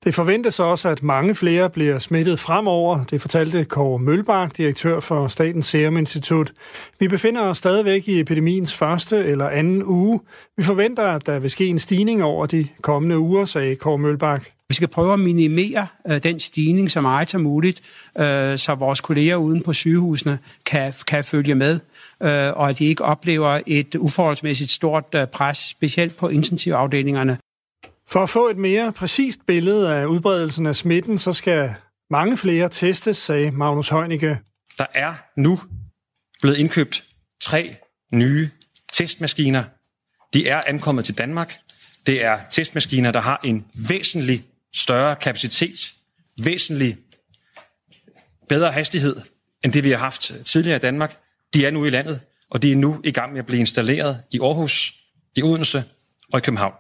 Det forventes også, at mange flere bliver smittet fremover. Det fortalte Kåre Mølbak, direktør for Statens Serum Institut. Vi befinder os stadigvæk i epidemiens første eller anden uge. Vi forventer, at der vil ske en stigning over de kommende uger, sagde Kåre Mølbak. Vi skal prøve at minimere øh, den stigning så meget som muligt, øh, så vores kolleger uden på sygehusene kan, kan følge med, øh, og at de ikke oplever et uforholdsmæssigt stort øh, pres, specielt på intensivafdelingerne. For at få et mere præcist billede af udbredelsen af smitten, så skal mange flere testes, sagde Magnus Heunicke. Der er nu blevet indkøbt tre nye testmaskiner. De er ankommet til Danmark. Det er testmaskiner, der har en væsentlig større kapacitet, væsentlig bedre hastighed, end det vi har haft tidligere i Danmark. De er nu i landet, og de er nu i gang med at blive installeret i Aarhus, i Odense og i København.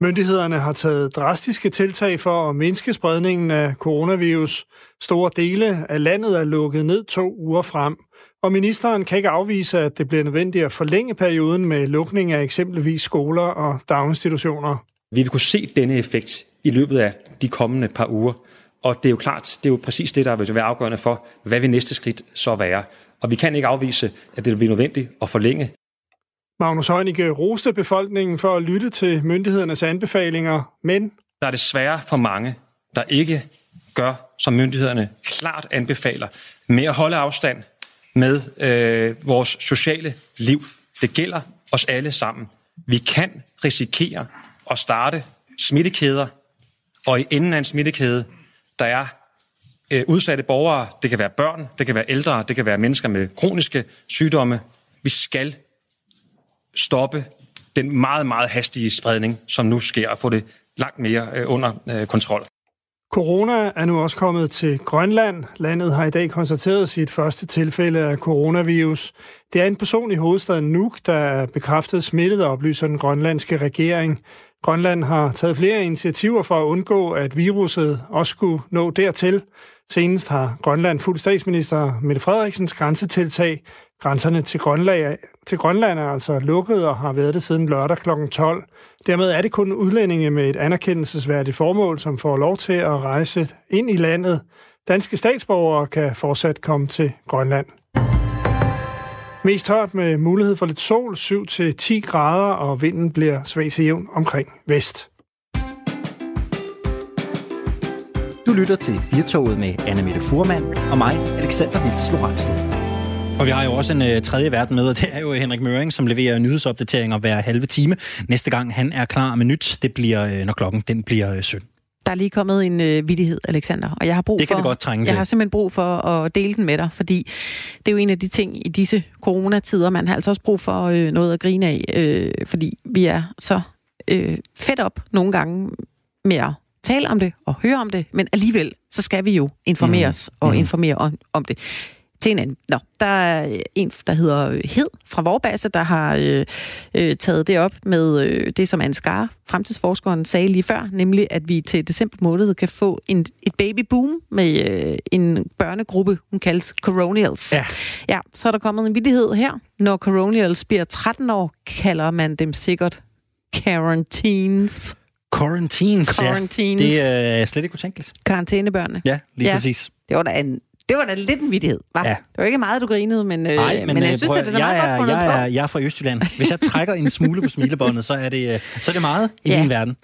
Myndighederne har taget drastiske tiltag for at mindske spredningen af coronavirus. Store dele af landet er lukket ned to uger frem, og ministeren kan ikke afvise, at det bliver nødvendigt at forlænge perioden med lukning af eksempelvis skoler og daginstitutioner. Vi vil kunne se denne effekt i løbet af de kommende par uger, og det er jo klart, det er jo præcis det, der vil være afgørende for, hvad vil næste skridt så være. Og vi kan ikke afvise, at det vil blive nødvendigt at forlænge Magnus Heunicke roste befolkningen for at lytte til myndighedernes anbefalinger, men... Der er desværre for mange, der ikke gør, som myndighederne klart anbefaler, med at holde afstand med øh, vores sociale liv. Det gælder os alle sammen. Vi kan risikere at starte smittekæder, og i enden af en smittekæde, der er øh, udsatte borgere, det kan være børn, det kan være ældre, det kan være mennesker med kroniske sygdomme. Vi skal stoppe den meget, meget hastige spredning, som nu sker, og få det langt mere øh, under øh, kontrol. Corona er nu også kommet til Grønland. Landet har i dag konstateret sit første tilfælde af coronavirus. Det er en person i hovedstaden Nuuk, der er bekræftet smittet, oplyser den grønlandske regering. Grønland har taget flere initiativer for at undgå, at viruset også skulle nå dertil. Senest har Grønland fuldt statsminister Mette Frederiksens grænsetiltag. Grænserne til Grønland, til Grønland er altså lukket og har været det siden lørdag kl. 12. Dermed er det kun udlændinge med et anerkendelsesværdigt formål, som får lov til at rejse ind i landet. Danske statsborgere kan fortsat komme til Grønland. Mest hørt med mulighed for lidt sol, 7-10 grader, og vinden bliver svag til jævn omkring vest. Du lytter til Firtoget med Anne Mette Furman og mig, Alexander Vils Lorentzen. Og vi har jo også en uh, tredje verden med, og det er jo Henrik Møring, som leverer nyhedsopdateringer hver halve time. Næste gang han er klar med nyt, det bliver, uh, når klokken den bliver uh, 17. Der er lige kommet en øh, vidighed, Alexander, og jeg har brug Det kan for, godt trænge jeg til. har simpelthen brug for at dele den med dig, fordi det er jo en af de ting i disse coronatider, man har altså også brug for øh, noget at grine af, øh, fordi vi er så øh, fedt op nogle gange med at tale om det og høre om det, men alligevel så skal vi jo informere os og Mhm. informere om, om det. Til en anden. Nå, der er en, der hedder Hed fra Vorbase, der har øh, øh, taget det op med øh, det, som Ansgar, fremtidsforskeren, sagde lige før, nemlig at vi til december måned kan få en, et babyboom med øh, en børnegruppe, hun kaldes Coronials. Ja. ja. Så er der kommet en vidighed her. Når Coronials bliver 13 år, kalder man dem sikkert Quarantines. Quarantines, Quarantines. ja. Det er slet ikke utænkeligt. Karantænebørnene. Ja, lige Ja. præcis. Det var da en det var da lidt en vidighed, var? Ja. Det var ikke meget, du grinede, men, øh, Nej, men, men jeg øh, synes, prøv, at det er meget jeg, godt er, fundet jeg, er, på. jeg er fra Østjylland. Hvis jeg trækker en smule på smilebåndet, så er det, øh, så er det meget i Ja. min verden.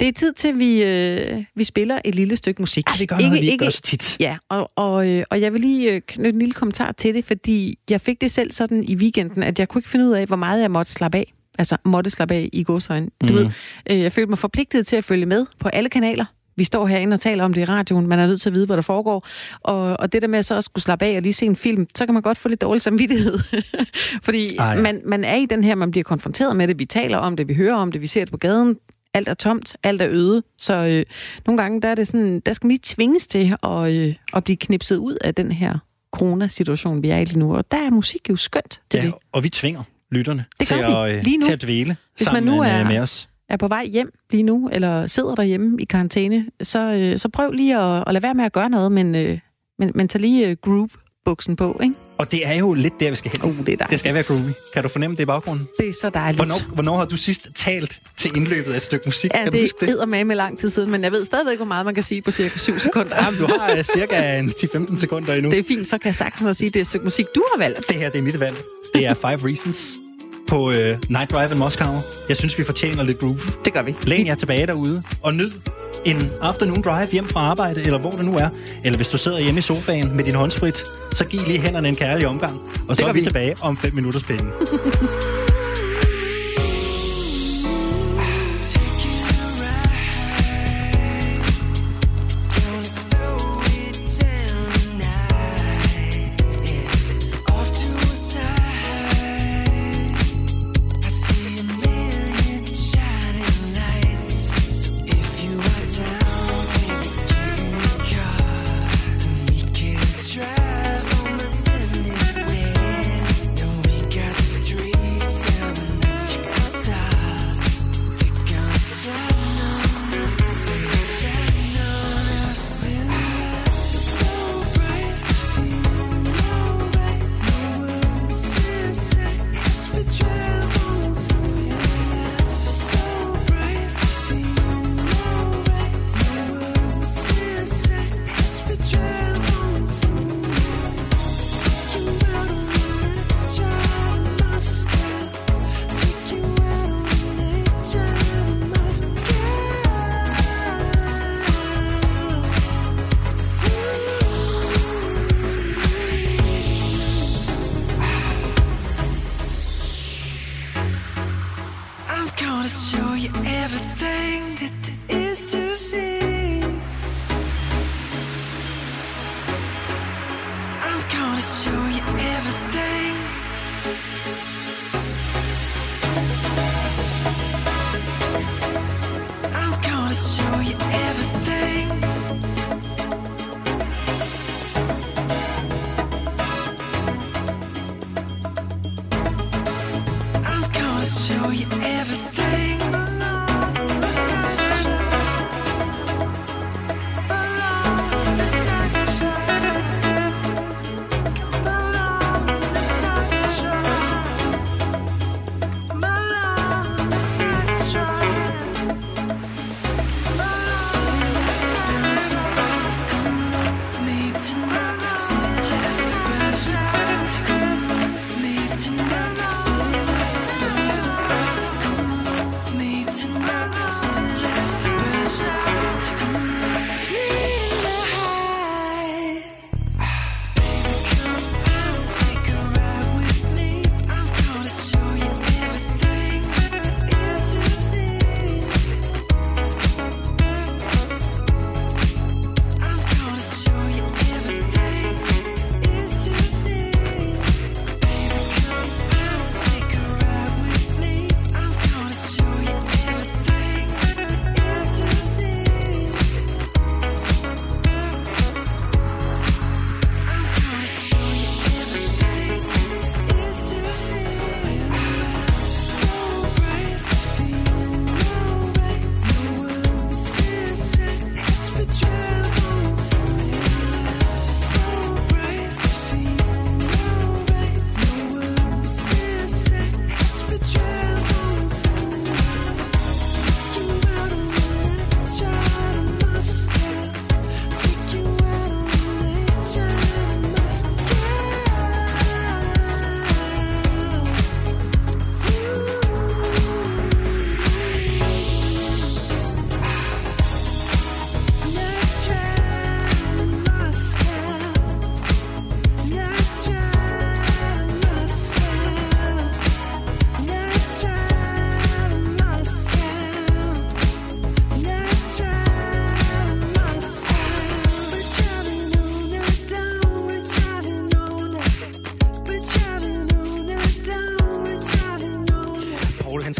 Det er tid til, vi, øh, vi spiller et lille stykke musik. Ja, det gør noget, vi ikke gør så tit. Ja, og, og, øh, og jeg vil lige knytte en lille kommentar til det, fordi jeg fik det selv sådan i weekenden, at jeg kunne ikke finde ud af, hvor meget jeg måtte slappe af. Altså, måtte slappe af i godsøjne. Du Mhm. ved, øh, jeg følte mig forpligtet til at følge med på alle kanaler. Vi står herinde og taler om det i radioen. Man er nødt til at vide, hvad der foregår. Og, og det der med at så at skulle slappe af og lige se en film, så kan man godt få lidt dårlig samvittighed. <laughs> Fordi man, man er i den her, man bliver konfronteret med det. Vi taler om det, vi hører om det, vi ser det på gaden. Alt er tomt, alt er øde. Så øh, nogle gange, der er det sådan, der skal man lige tvinges til at, øh, at blive knipset ud af den her coronasituation, vi er i lige nu. Og der er musik jo skønt til Ja, det. og vi tvinger lytterne Det til, vi. at, øh, til at dvæle Hvis sammen man nu er- med os. Er på vej hjem lige nu, eller sidder derhjemme i karantæne, så, øh, så prøv lige at, at lade være med at gøre noget, men, øh, men, men tag lige øh, groove-buksen på, ikke? Og det er jo lidt der, vi skal hen. Uh, det er dejligt. det skal være groovy. Kan du fornemme det i baggrunden? Det er så dejligt. Hvornår, hvornår har du sidst talt til indløbet af et stykke musik? Ja, kan det er med med lang tid siden, men jeg ved stadigvæk, hvor meget man kan sige på cirka 7 sekunder. Jamen, du har uh, cirka en 10-15 sekunder endnu. Det er fint, så kan jeg sagtens sige, at det er et stykke musik, du har valgt. Det her, det er mit valg. Det er Five Reasons på uh, Night Drive in Moscow. Jeg synes, vi fortjener lidt groove. Det gør vi. Læn jer tilbage derude og nyd en afternoon drive hjem fra arbejde, eller hvor det nu er. Eller hvis du sidder hjemme i sofaen med din håndsprit, så giv lige hænderne en kærlig omgang. Og så er vi vi. tilbage om 5 minutters penge. <laughs>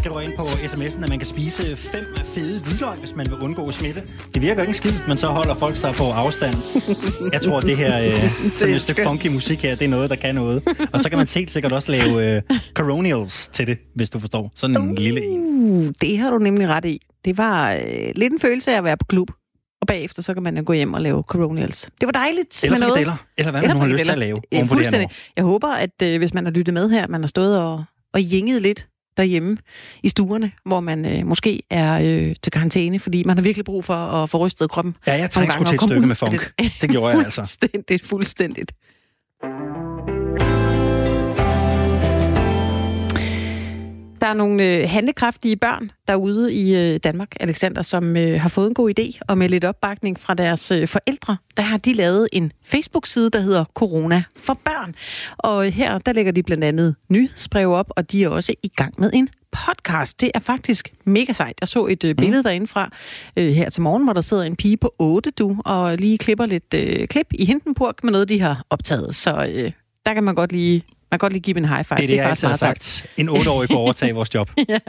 sms'en, at man kan spise fem fede hvidløg, hvis man vil undgå smitte. Det virker ikke en skid, men så holder folk sig på afstand. Jeg tror, det her øh, sådan et stykke funky musik her, det er noget, der kan noget. Og så kan man helt sikkert også lave øh, coronials til det, hvis du forstår. Sådan en lille en. Uh, det har du nemlig ret i. Det var øh, lidt en følelse af at være på klub. Og bagefter så kan man jo gå hjem og lave coronials. Det var dejligt. Eller frikadeller. Eller hvad man nu har lyst til at lave. Ja, på fuldstændig. Jeg håber, at øh, hvis man har lyttet med her, man har stået og, og jænget lidt derhjemme i stuerne, hvor man øh, måske er øh, til karantæne, fordi man har virkelig brug for at få rystet kroppen. Ja, jeg trængte sgu til et stykke med funk. det. Det gjorde jeg altså. <laughs> Fuldstændigt, fuldstændigt. Der er nogle øh, handlekraftige børn derude i øh, Danmark, Alexander, som øh, har fået en god idé, og med lidt opbakning fra deres øh, forældre, der har de lavet en Facebook-side, der hedder Corona for børn. Og her, der lægger de blandt andet nyhedsbreve op, og de er også i gang med en podcast. Det er faktisk mega sejt. Jeg så et øh, billede derindefra øh, her til morgen, hvor der sidder en pige på 8, du, og lige klipper lidt øh, klip i Hindenburg med noget, de har optaget. Så øh, der kan man godt lige, man kan godt lige give dem en high five. Det er det, jeg faktisk altid har sejt. sagt. En otteårig kunne overtage vores job. <laughs> ja.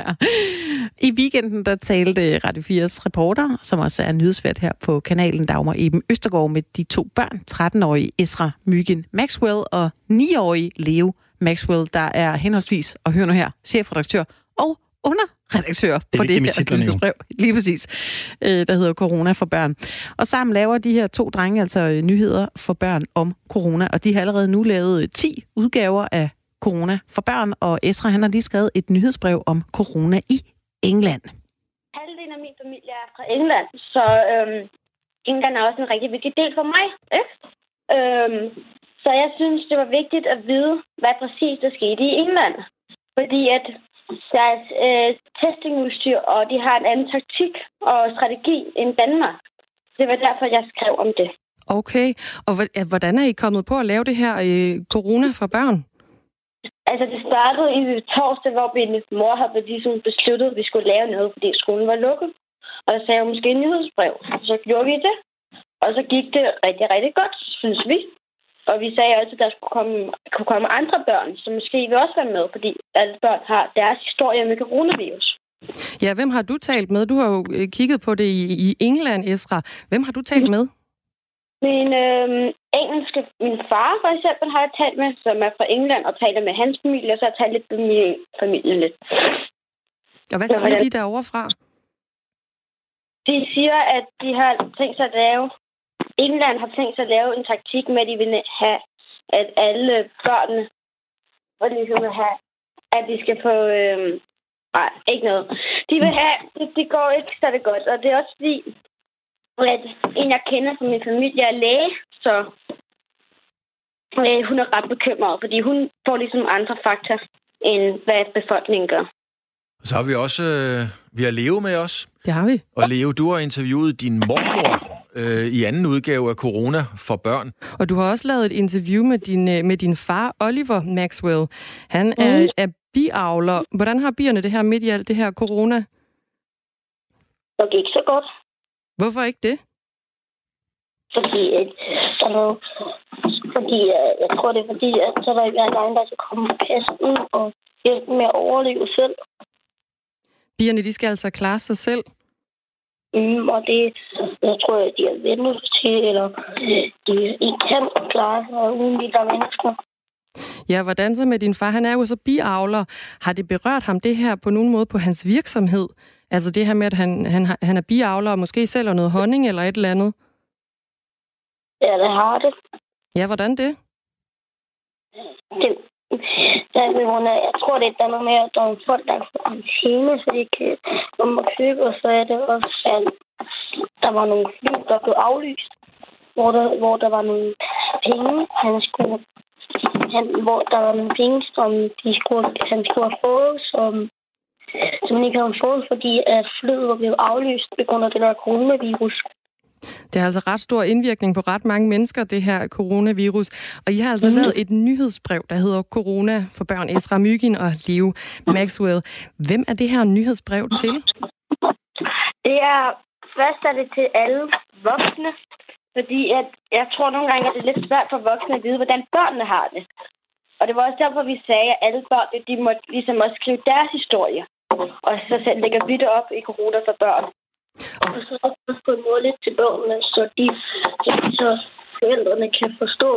I weekenden der talte Radio 4's reporter, som også er nyhedsvært her på kanalen Dagmar Eben Østergaard med de to børn, 13-årige Esra Myggen Maxwell og 9-årige Leo Maxwell, der er henholdsvis, og hør nu her, chefredaktør og underredaktør for det vigtigt med her nyhedsbrev. Lige præcis. Øh, der hedder Corona for børn. Og sammen laver de her to drenge altså øh, nyheder for børn om corona, og de har allerede nu lavet øh, 10 udgaver af corona for børn, og Esra han har lige skrevet et nyhedsbrev om corona i England. halvdelen af min familie er fra England, så øhm, England er også en rigtig vigtig del for mig. Ikke? Øhm, så jeg synes, det var vigtigt at vide, hvad præcis der skete i England. Fordi at deres øh, testingudstyr, og de har en anden taktik og strategi end Danmark. Det var derfor, jeg skrev om det. Okay, og hvordan er I kommet på at lave det her øh, corona for børn? Altså, det startede i torsdag, hvor min mor havde ligesom besluttet, at vi skulle lave noget, fordi skolen var lukket. Og der sagde jeg måske en nyhedsbrev. Så gjorde vi det. Og så gik det rigtig, rigtig godt, synes vi. Og vi sagde også, at der skulle komme, kunne komme andre børn, som måske vil også være med, fordi alle børn har deres historie med coronavirus. Ja, hvem har du talt med? Du har jo øh, kigget på det i, i England, Esra. Hvem har du talt med? Min øh, engelske, min far for eksempel har jeg talt med, som er fra England, og taler med hans familie, og så har jeg talt lidt med min familie lidt. Og hvad siger de derovre fra? De siger, at de har tænkt sig at lave... England har tænkt sig at lave en taktik med, at de vil have, at alle børnene for ligesom have, at de skal få... Øh, nej, ikke noget. De vil have... Det, det går ikke så det godt, og det er også fordi, at en, jeg kender fra min familie, er læge, så øh, hun er ret bekymret, fordi hun får ligesom andre fakta, end hvad befolkningen gør. Så har vi også øh, vi har Leo med os. Det har vi. Og Leo, du har interviewet din mormor øh, i anden udgave af Corona for børn. Og du har også lavet et interview med din, øh, med din far, Oliver Maxwell. Han er, Mhm. er biavler. Hvordan har bierne det her midt i alt det her corona? Det gik så godt. Hvorfor ikke det? Fordi, er noget, fordi øh, jeg tror, det er fordi, at så er der ikke nogen, der kan komme på kassen og hjælpe med at overleve selv. Bierne, de skal altså klare sig selv. Mm, og det, jeg tror, at de er vendt til, eller øh, de ikke kan klare sig uden de der mennesker. Ja, hvordan så med din far? Han er jo så biavler. Har det berørt ham det her på nogen måde på hans virksomhed? Altså det her med, at han, han, har- han er biavler og måske sælger noget honning eller et eller andet? Ja, det har det. Ja, hvordan det? det <laughs> der er på øh, jeg tror, det er der noget med, at der er folk, der får karantæne, så de kan komme og købe, og så er det også, at der var nogle fly, der blev aflyst, hvor der, hvor der var nogle penge, han skulle, han, hvor der var nogle penge, som de skulle, han skulle have fået, som, som han ikke havde fået, fordi at flyet var blevet aflyst på grund af det der coronavirus. Det har altså ret stor indvirkning på ret mange mennesker, det her coronavirus. Og I har altså mm. lavet et nyhedsbrev, der hedder Corona for børn, Esra Mygin og Leo Maxwell. Hvem er det her nyhedsbrev til? Det er, først er det til alle voksne, fordi at, jeg tror nogle gange, at det er lidt svært for voksne at vide, hvordan børnene har det. Og det var også derfor, vi sagde, at alle børn, de måtte ligesom også skrive deres historie. Og så lægger vi det op i corona for børn. Og så også på en måde lidt til børnene, så de så, så forældrene kan forstå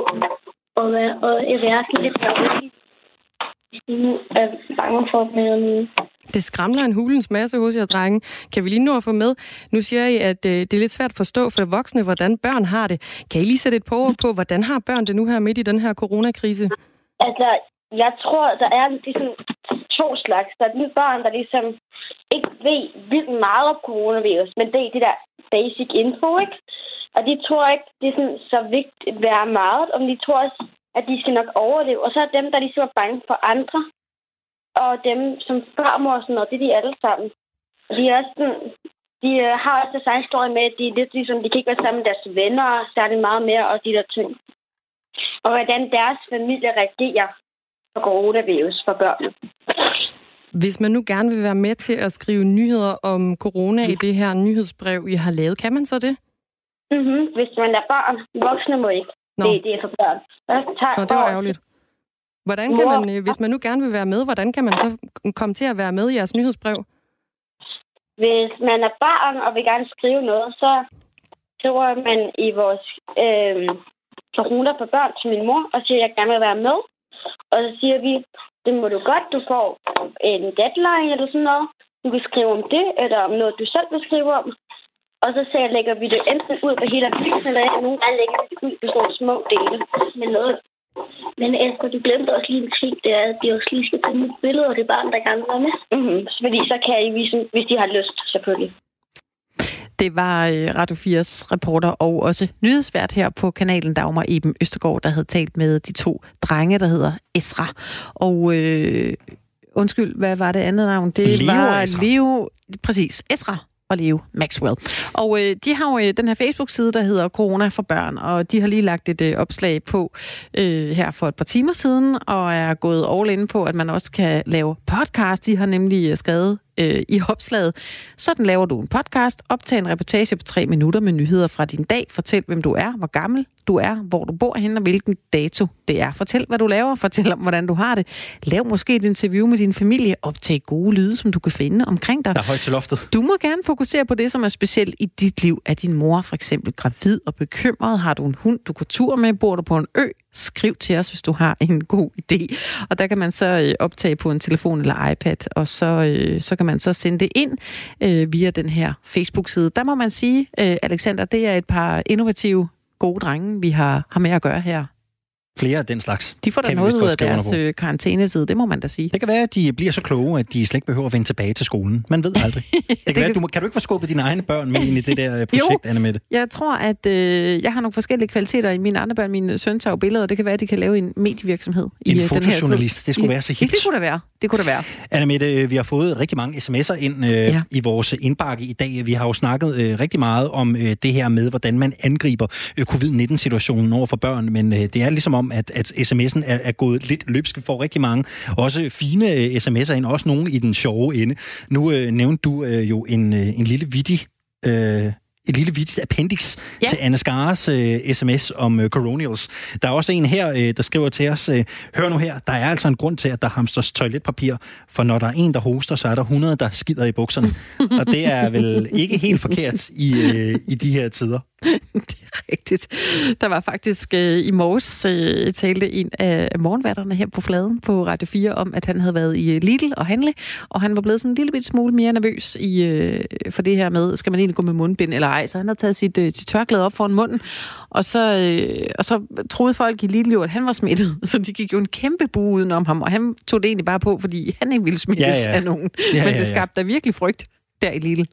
og være, og sådan lidt mere rolige. Hvis de nu er bange for med Det skramler en hulens masse hos jer, drenge. Kan vi lige nå at få med? Nu siger I, at øh, det er lidt svært at forstå for voksne, hvordan børn har det. Kan I lige sætte et par ord på, hvordan har børn det nu her midt i den her coronakrise? Altså, jeg tror, der er ligesom to slags. Der er de børn, der ligesom ikke ved vildt meget om coronavirus, men det er det der basic info, ikke? Og de tror ikke, det er sådan, så vigtigt at være meget, om de tror også, at de skal nok overleve. Og så er dem, der ligesom er bange for andre, og dem som farmor og sådan noget, det er de alle sammen. Og de er også sådan, de øh, har også deres egen historie med, at de er lidt ligesom, de kan ikke være sammen med deres venner, særlig meget mere, og de der ting. Og hvordan deres familie reagerer på coronavirus for børnene. Hvis man nu gerne vil være med til at skrive nyheder om corona i det her nyhedsbrev, I har lavet, kan man så det? Mm-hmm. Hvis man er barn, voksne må ikke. Nå. Det, det er for børn. Tager Nå, det var ærgerligt. Hvordan kan man, øh, hvis man nu gerne vil være med, hvordan kan man så komme til at være med i jeres nyhedsbrev? Hvis man er barn og vil gerne skrive noget, så skriver man i vores øh, corona for børn til min mor, og siger, at jeg gerne vil være med. Og så siger vi, det må du godt, du får en deadline eller sådan noget. Du kan skrive om det, eller om noget, du selv vil skrive om. Og så sagde, lægger vi det enten ud på hele avisen, eller nogle gange lægger vi det ud på sådan små dele. Men noget. Men Asger, du glemte også lige en ting, det er, at de også lige skal komme et billede af det barn, der gerne vil være med. Mm-hmm. Fordi så kan I vise, hvis de har lyst, selvfølgelig. Det var øh, Radio 4's reporter og også nyhedsvært her på kanalen Dagmar Eben Østergaard, der havde talt med de to drenge, der hedder Esra. Og øh, undskyld, hvad var det andet navn? Det Leo var Esra. Leo, præcis, Esra og Leo Maxwell. Og øh, de har jo øh, den her Facebook-side, der hedder Corona for børn, og de har lige lagt et øh, opslag på øh, her for et par timer siden, og er gået all in på, at man også kan lave podcast. De har nemlig øh, skrevet øh, i opslaget. Sådan laver du en podcast. Optag en reportage på tre minutter med nyheder fra din dag. Fortæl, hvem du er, hvor gammel du er, hvor du bor henne og hvilken dato det er. Fortæl, hvad du laver. Fortæl om, hvordan du har det. Lav måske et interview med din familie. Optag gode lyde, som du kan finde omkring dig. Der er højt til loftet. Du må gerne fokusere på det, som er specielt i dit liv. Er din mor for eksempel gravid og bekymret? Har du en hund, du går tur med? Bor du på en ø? Skriv til os, hvis du har en god idé. Og der kan man så øh, optage på en telefon eller iPad, og så, øh, så kan man så sende det ind øh, via den her Facebook-side. Der må man sige, øh, Alexander, det er et par innovative, gode drenge, vi har, har med at gøre her. Flere af den slags. De får da kan noget ud af deres øh, karantænetid, det må man da sige. Det kan være, at de bliver så kloge, at de slet ikke behøver at vende tilbage til skolen. Man ved aldrig. <laughs> Det kan, være, at du, må- kan du ikke få skubbet dine egne børn med ind i det der øh, <laughs> projekt, Anne Mette? Jeg tror, at øh, jeg har nogle forskellige kvaliteter i mine andre børn. Min søn tager jo billeder, og det kan være, at de kan lave en medievirksomhed. i En øh, den her tid. fotojournalist, det skulle I- være så hit. det kunne da være. Det kunne da være. Anna Mette, øh, vi har fået rigtig mange sms'er ind øh, ja. i vores indbakke i dag. Vi har jo snakket øh, rigtig meget om øh, det her med, hvordan man angriber øh, covid-19-situationen over for børn, men øh, det er ligesom om, at, at sms'en er, er gået lidt løbsk. Får rigtig mange også fine øh, sms'er ind, også nogle i den sjove ende. Nu øh, nævnte du øh, jo en, øh, en lille vittig... Øh, et lille vittigt appendix ja. til Anne Skares øh, sms om øh, Coronials. Der er også en her, øh, der skriver til os, øh, hør nu her, der er altså en grund til, at der hamsters toiletpapir, for når der er en, der hoster, så er der 100, der skider i bukserne. <laughs> Og det er vel ikke helt forkert i, øh, i de her tider. <laughs> det er rigtigt. Der var faktisk øh, i morges øh, talte en af morgenværterne her på fladen på Radio 4 om, at han havde været i øh, Lidl og handle, og han var blevet sådan en lille bit smule mere nervøs i, øh, for det her med, skal man egentlig gå med mundbind eller ej. Så han havde taget sit, øh, sit tørklæde op foran munden, og så, øh, og så troede folk i Lidl jo, at han var smittet. <laughs> Så de gik jo en kæmpe bue udenom ham, og han tog det egentlig bare på, fordi han ikke ville smittes Ja, ja. af nogen. Ja, Men ja, det ja. skabte da virkelig frygt der i Lidl.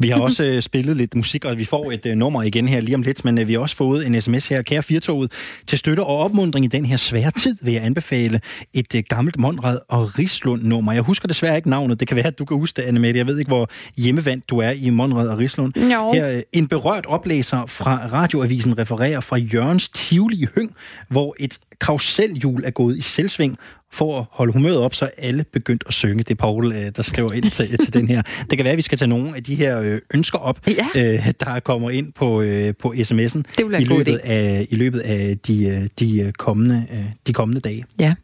Vi har også øh, spillet lidt musik, og vi får et øh, nummer igen her lige om lidt, men øh, vi har også fået en sms her, kære Firtoget, til støtte og opmundring i den her svære tid, vil jeg anbefale et øh, gammelt Monrad og Rislund nummer. Jeg husker desværre ikke navnet, det kan være, at du kan huske det, Anne Mette. Jeg ved ikke, hvor hjemmevandt du er i Monrad og Rislund. Jo. Her, øh, en berørt oplæser fra radioavisen refererer fra Jørgens Tivoli Høng, hvor et karusselhjul er gået i selvsving, for at holde humøret op, så alle begyndt at synge. Det er Paul, øh, der skriver ind til, til den her. Det kan være, at vi skal tage nogle af de her øh, ønsker op, ja. øh, der kommer ind på, på sms'en i løbet, af, i løbet af de, de, kommende, de kommende dage. Ja.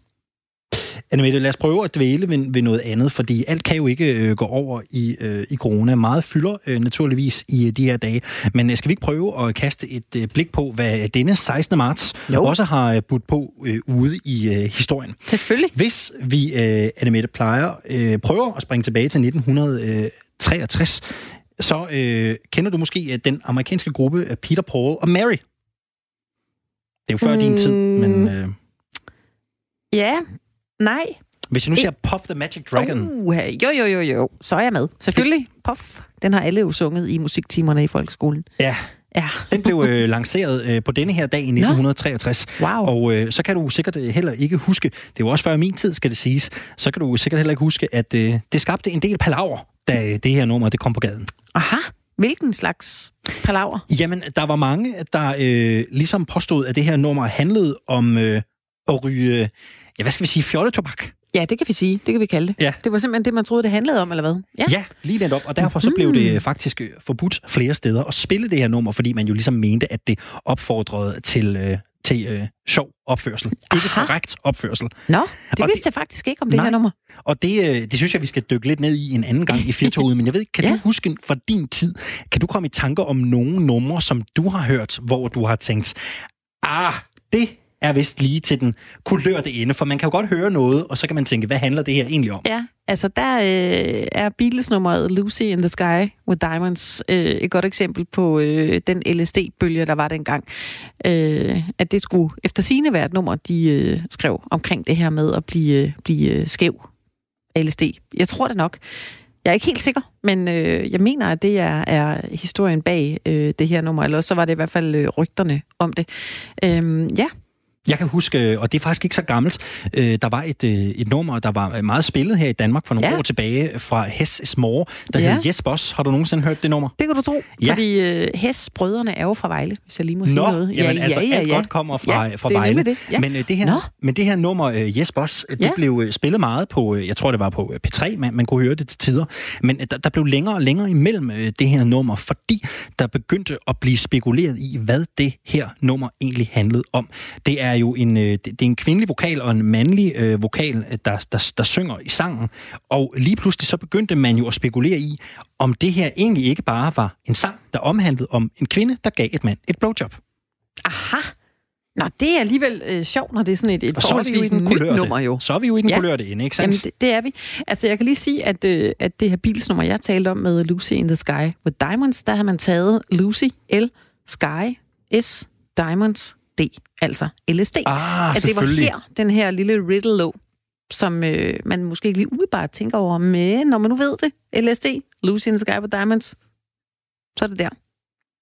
Annemette, lad os prøve at dvæle ved, ved noget andet, fordi alt kan jo ikke øh, gå over i, øh, i corona. Meget fylder øh, naturligvis i øh, de her dage. Men øh, skal vi ikke prøve at kaste et øh, blik på, hvad denne 16. marts jo. også har øh, budt på øh, ude i øh, historien? Selvfølgelig. Hvis vi, øh, Annemette, plejer, øh, prøver at springe tilbage til 1963, så øh, kender du måske øh, den amerikanske gruppe øh, Peter, Paul og Mary. Det er jo før mm. din tid, men... Øh, Ja, nej. hvis jeg nu siger Puff the Magic Dragon... Uh, jo, jo, jo, jo. Så er jeg med. Selvfølgelig. Puff. Den har alle jo sunget i musiktimerne i folkeskolen. Ja. Ja. Den blev øh, lanceret øh, på denne her dag i 1963. Wow. Og øh, så kan du sikkert øh, heller ikke huske, det jo også før min tid, skal det siges, så kan du sikkert heller ikke huske, at øh, det skabte en del palaver, da øh, det her nummer det kom på gaden. Aha. Hvilken slags palaver? Jamen, der var mange, der øh, ligesom påstod, at det her nummer handlede om øh, at ryge, ja, hvad skal vi sige, fjolletobak. Ja, det kan vi sige. Det kan vi kalde det. Ja. Det var simpelthen det, man troede, det handlede om, eller hvad? Ja, ja lige vendt op. Og derfor så blev det faktisk øh, forbudt flere steder at spille det her nummer, fordi man jo ligesom mente, at det opfordrede til, øh, til øh, sjov opførsel. Ikke korrekt opførsel. Nå, det Og vidste jeg faktisk ikke om det Nej. her nummer. Og det, øh, det synes jeg, vi skal dykke lidt ned i en anden gang i Firtoget. Men jeg ved ikke, kan ja. du huske fra din tid, kan du komme i tanker om nogle numre, som du har hørt, hvor du har tænkt, ah, det er vist lige til den kulørte ende, for man kan jo godt høre noget, og så kan man tænke, hvad handler det her egentlig om? Ja, altså der øh, er Beatles-nummeret Lucy in the Sky with Diamonds øh, et godt eksempel på øh, den LSD-bølge, der var dengang. Øh, at det skulle efter sine være et nummer, de øh, skrev omkring det her med at blive, øh, blive øh, skæv LSD. Jeg tror det nok. Jeg er ikke helt sikker, men øh, jeg mener, at det er, er historien bag øh, det her nummer, eller også så var det i hvert fald øh, rygterne om det. Øh, ja, jeg kan huske, og det er faktisk ikke så gammelt, øh, der var et, øh, et nummer, der var meget spillet her i Danmark for nogle Ja. år tilbage fra Hess Smore, der Ja. hed Yes Boss. Har du nogensinde hørt det nummer? det kan du tro. Ja. Fordi øh, Hess-brødrene er jo fra Vejle, hvis jeg lige må sige Nå, noget. jamen, altså alt godt kommer fra, ja, fra det Vejle. Det. Ja. Men, øh, det her, Nå. men det her nummer, øh, Yes Boss, øh, det Ja. blev øh, spillet meget på, øh, jeg tror det var på øh, P3, man, man kunne høre det til tider. Men øh, der, der blev længere og længere imellem øh, det her nummer, fordi der begyndte at blive spekuleret i, hvad det her nummer egentlig handlede om. Det er jo en, øh, det, det er en kvindelig vokal og en mandlig øh, vokal, øh, der, der, der synger i sangen. Og lige pludselig så begyndte man jo at spekulere i, om det her egentlig ikke bare var en sang, der omhandlede om en kvinde, der gav et mand et blowjob. Aha. Nå, det er alligevel øh, sjovt, når det er sådan et, et Og forholdsvis nyt kulørte. nummer jo. Så er vi jo i den kulørte ende, ikke sandt? Jamen, det, det er vi. Altså, jeg kan lige sige, at, øh, at det her bilsnummer, jeg talte om med Lucy in the Sky with Diamonds, der har man taget Lucy, L, Sky, S, Diamonds, D, altså LSD. Ah, at det var her, den her lille riddle lå, som øh, man måske ikke lige umiddelbart tænker over, men når man nu ved det, LSD, Lucy in the Sky with Diamonds, så er det der.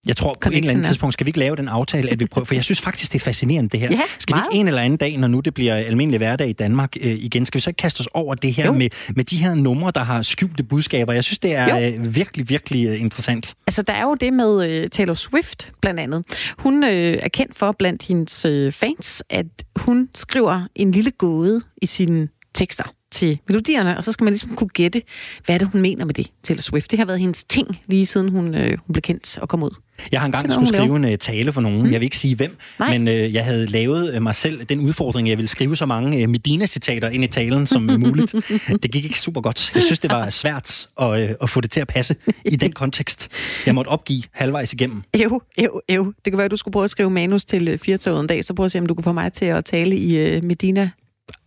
Jeg tror på en eller er- tidspunkt skal vi ikke lave den aftale, at vi prøver, for jeg synes faktisk, det er fascinerende det her. Ja, skal vi ikke en eller anden dag, når nu det bliver almindelig hverdag i Danmark øh, igen, skal vi så ikke kaste os over det her med, med de her numre, der har skjulte budskaber? Jeg synes, det er øh, virkelig, virkelig øh, interessant. Altså, der er jo det med øh, Taylor Swift, blandt andet. Hun øh, er kendt for blandt hendes øh, fans, at hun skriver en lille gåde i sine tekster til melodierne, og så skal man ligesom kunne gætte, hvad det, hun mener med det, Taylor Swift. Det har været hendes ting, lige siden hun, øh, hun blev kendt og kom ud. Jeg har engang skulle skrive en uh, tale for nogen. Mm. Jeg vil ikke sige hvem, Nej. men uh, jeg havde lavet uh, mig selv den udfordring, jeg ville skrive så mange uh, Medina-citater ind i talen som uh, muligt. <laughs> Det gik ikke super godt. Jeg synes, det var svært at, uh, at få det til at passe i den kontekst. Jeg måtte opgive halvvejs igennem. Ev, ev, ev. Det kan være, at du skulle prøve at skrive manus til øh, Firtoget en dag, så prøv at se, om du kan få mig til at tale i øh, Medina.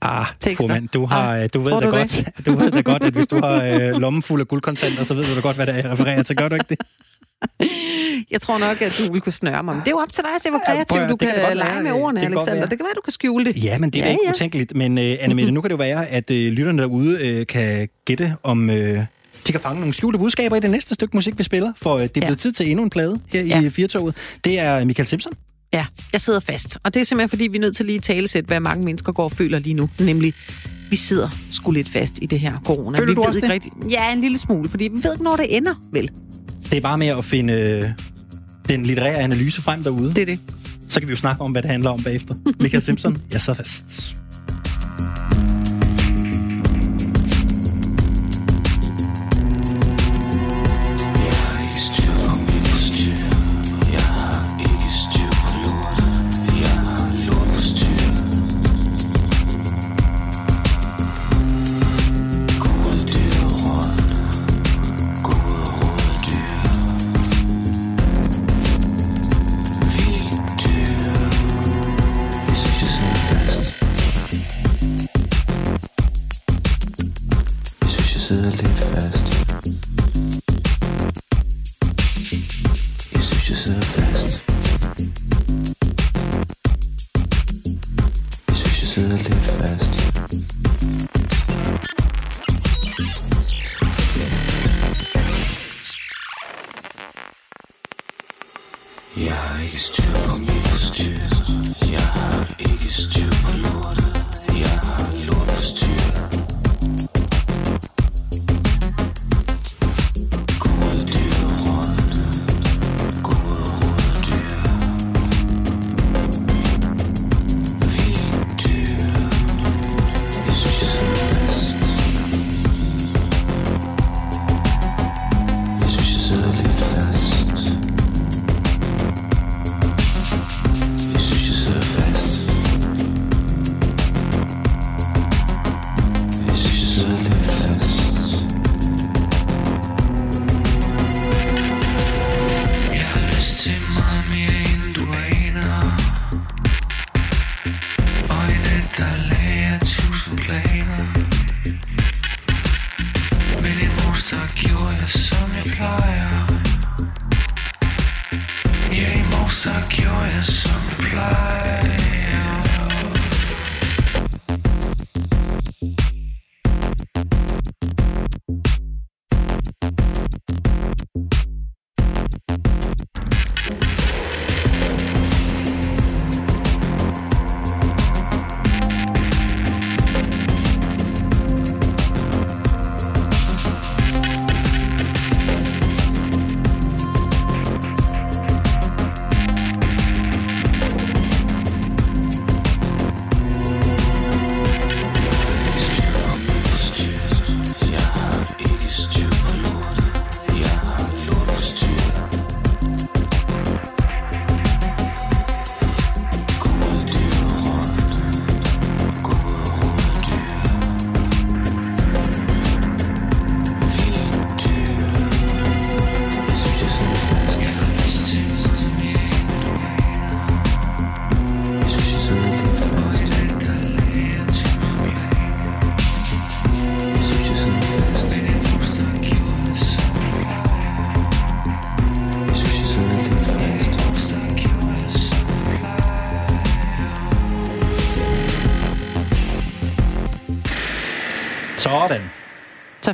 Ah, formand, du, har, Ah, du ved da du godt, det? du ved da godt, at hvis du har øh, lommen fuld af guldkontanter, så ved du da godt, hvad det er, jeg refererer til. Gør du ikke det? <laughs> Jeg tror nok, at du vil kunne snøre mig. Men det er jo op til dig at se, hvor Ja, kreativ at- du kan kan, lege med øh, ordene, det kan Alexander. være. Det kan være, du kan skjule det. Ja, men det er Ja, ikke ja. utænkeligt. Men uh, Annemette, nu kan det jo være, at uh, lytterne derude uh, kan gætte, om uh, de kan fange nogle skjulte budskaber i det næste stykke musik, vi spiller. For det er blevet Ja. tid til endnu en plade her Ja. i Firtoget. Det er Michael Simpson. Ja, jeg sidder fast. Og det er simpelthen, fordi vi er nødt til lige at talesætte, hvad mange mennesker går og føler lige nu. Nemlig, vi sidder sgu lidt fast i det her corona. Føler vi du ved også ikke det? Rigtig... Ja, en lille smule, fordi vi ved ikke, når det ender, vel? Det er bare med at finde øh, den litterære analyse frem derude. Det er det. Så kan vi jo snakke om, hvad det handler om bagefter. Michael Simpson, jeg sidder fast. Jeg synes,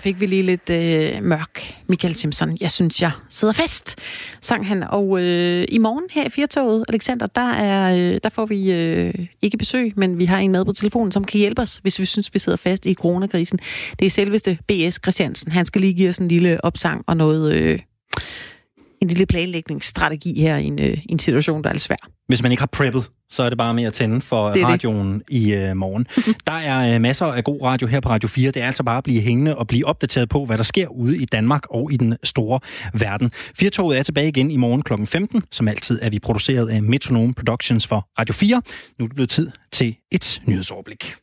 fik vi lige lidt øh, mørk. Michael Simpson, jeg synes, jeg sidder fast, sang han. Og øh, i morgen her i Firtoget, Alexander, der, er, øh, der får vi øh, ikke besøg, men vi har en med på telefonen, som kan hjælpe os, hvis vi synes, vi sidder fast i coronakrisen. Det er selveste B.S. Christiansen. Han skal lige give os en lille opsang og noget... Øh, en lille planlægningsstrategi her i en, øh, en situation, der er lidt svær. Hvis man ikke har preppet, så er det bare med at tænde for Det radioen det. i øh, morgen. <laughs> Der er øh, masser af god radio her på Radio 4. Det er altså bare at blive hængende og blive opdateret på, hvad der sker ude i Danmark og i den store verden. Firtoget er tilbage igen i morgen kl. 15. Som altid er vi produceret af Metronome Productions for Radio 4. Nu er det blevet tid til et nyhedsoverblik.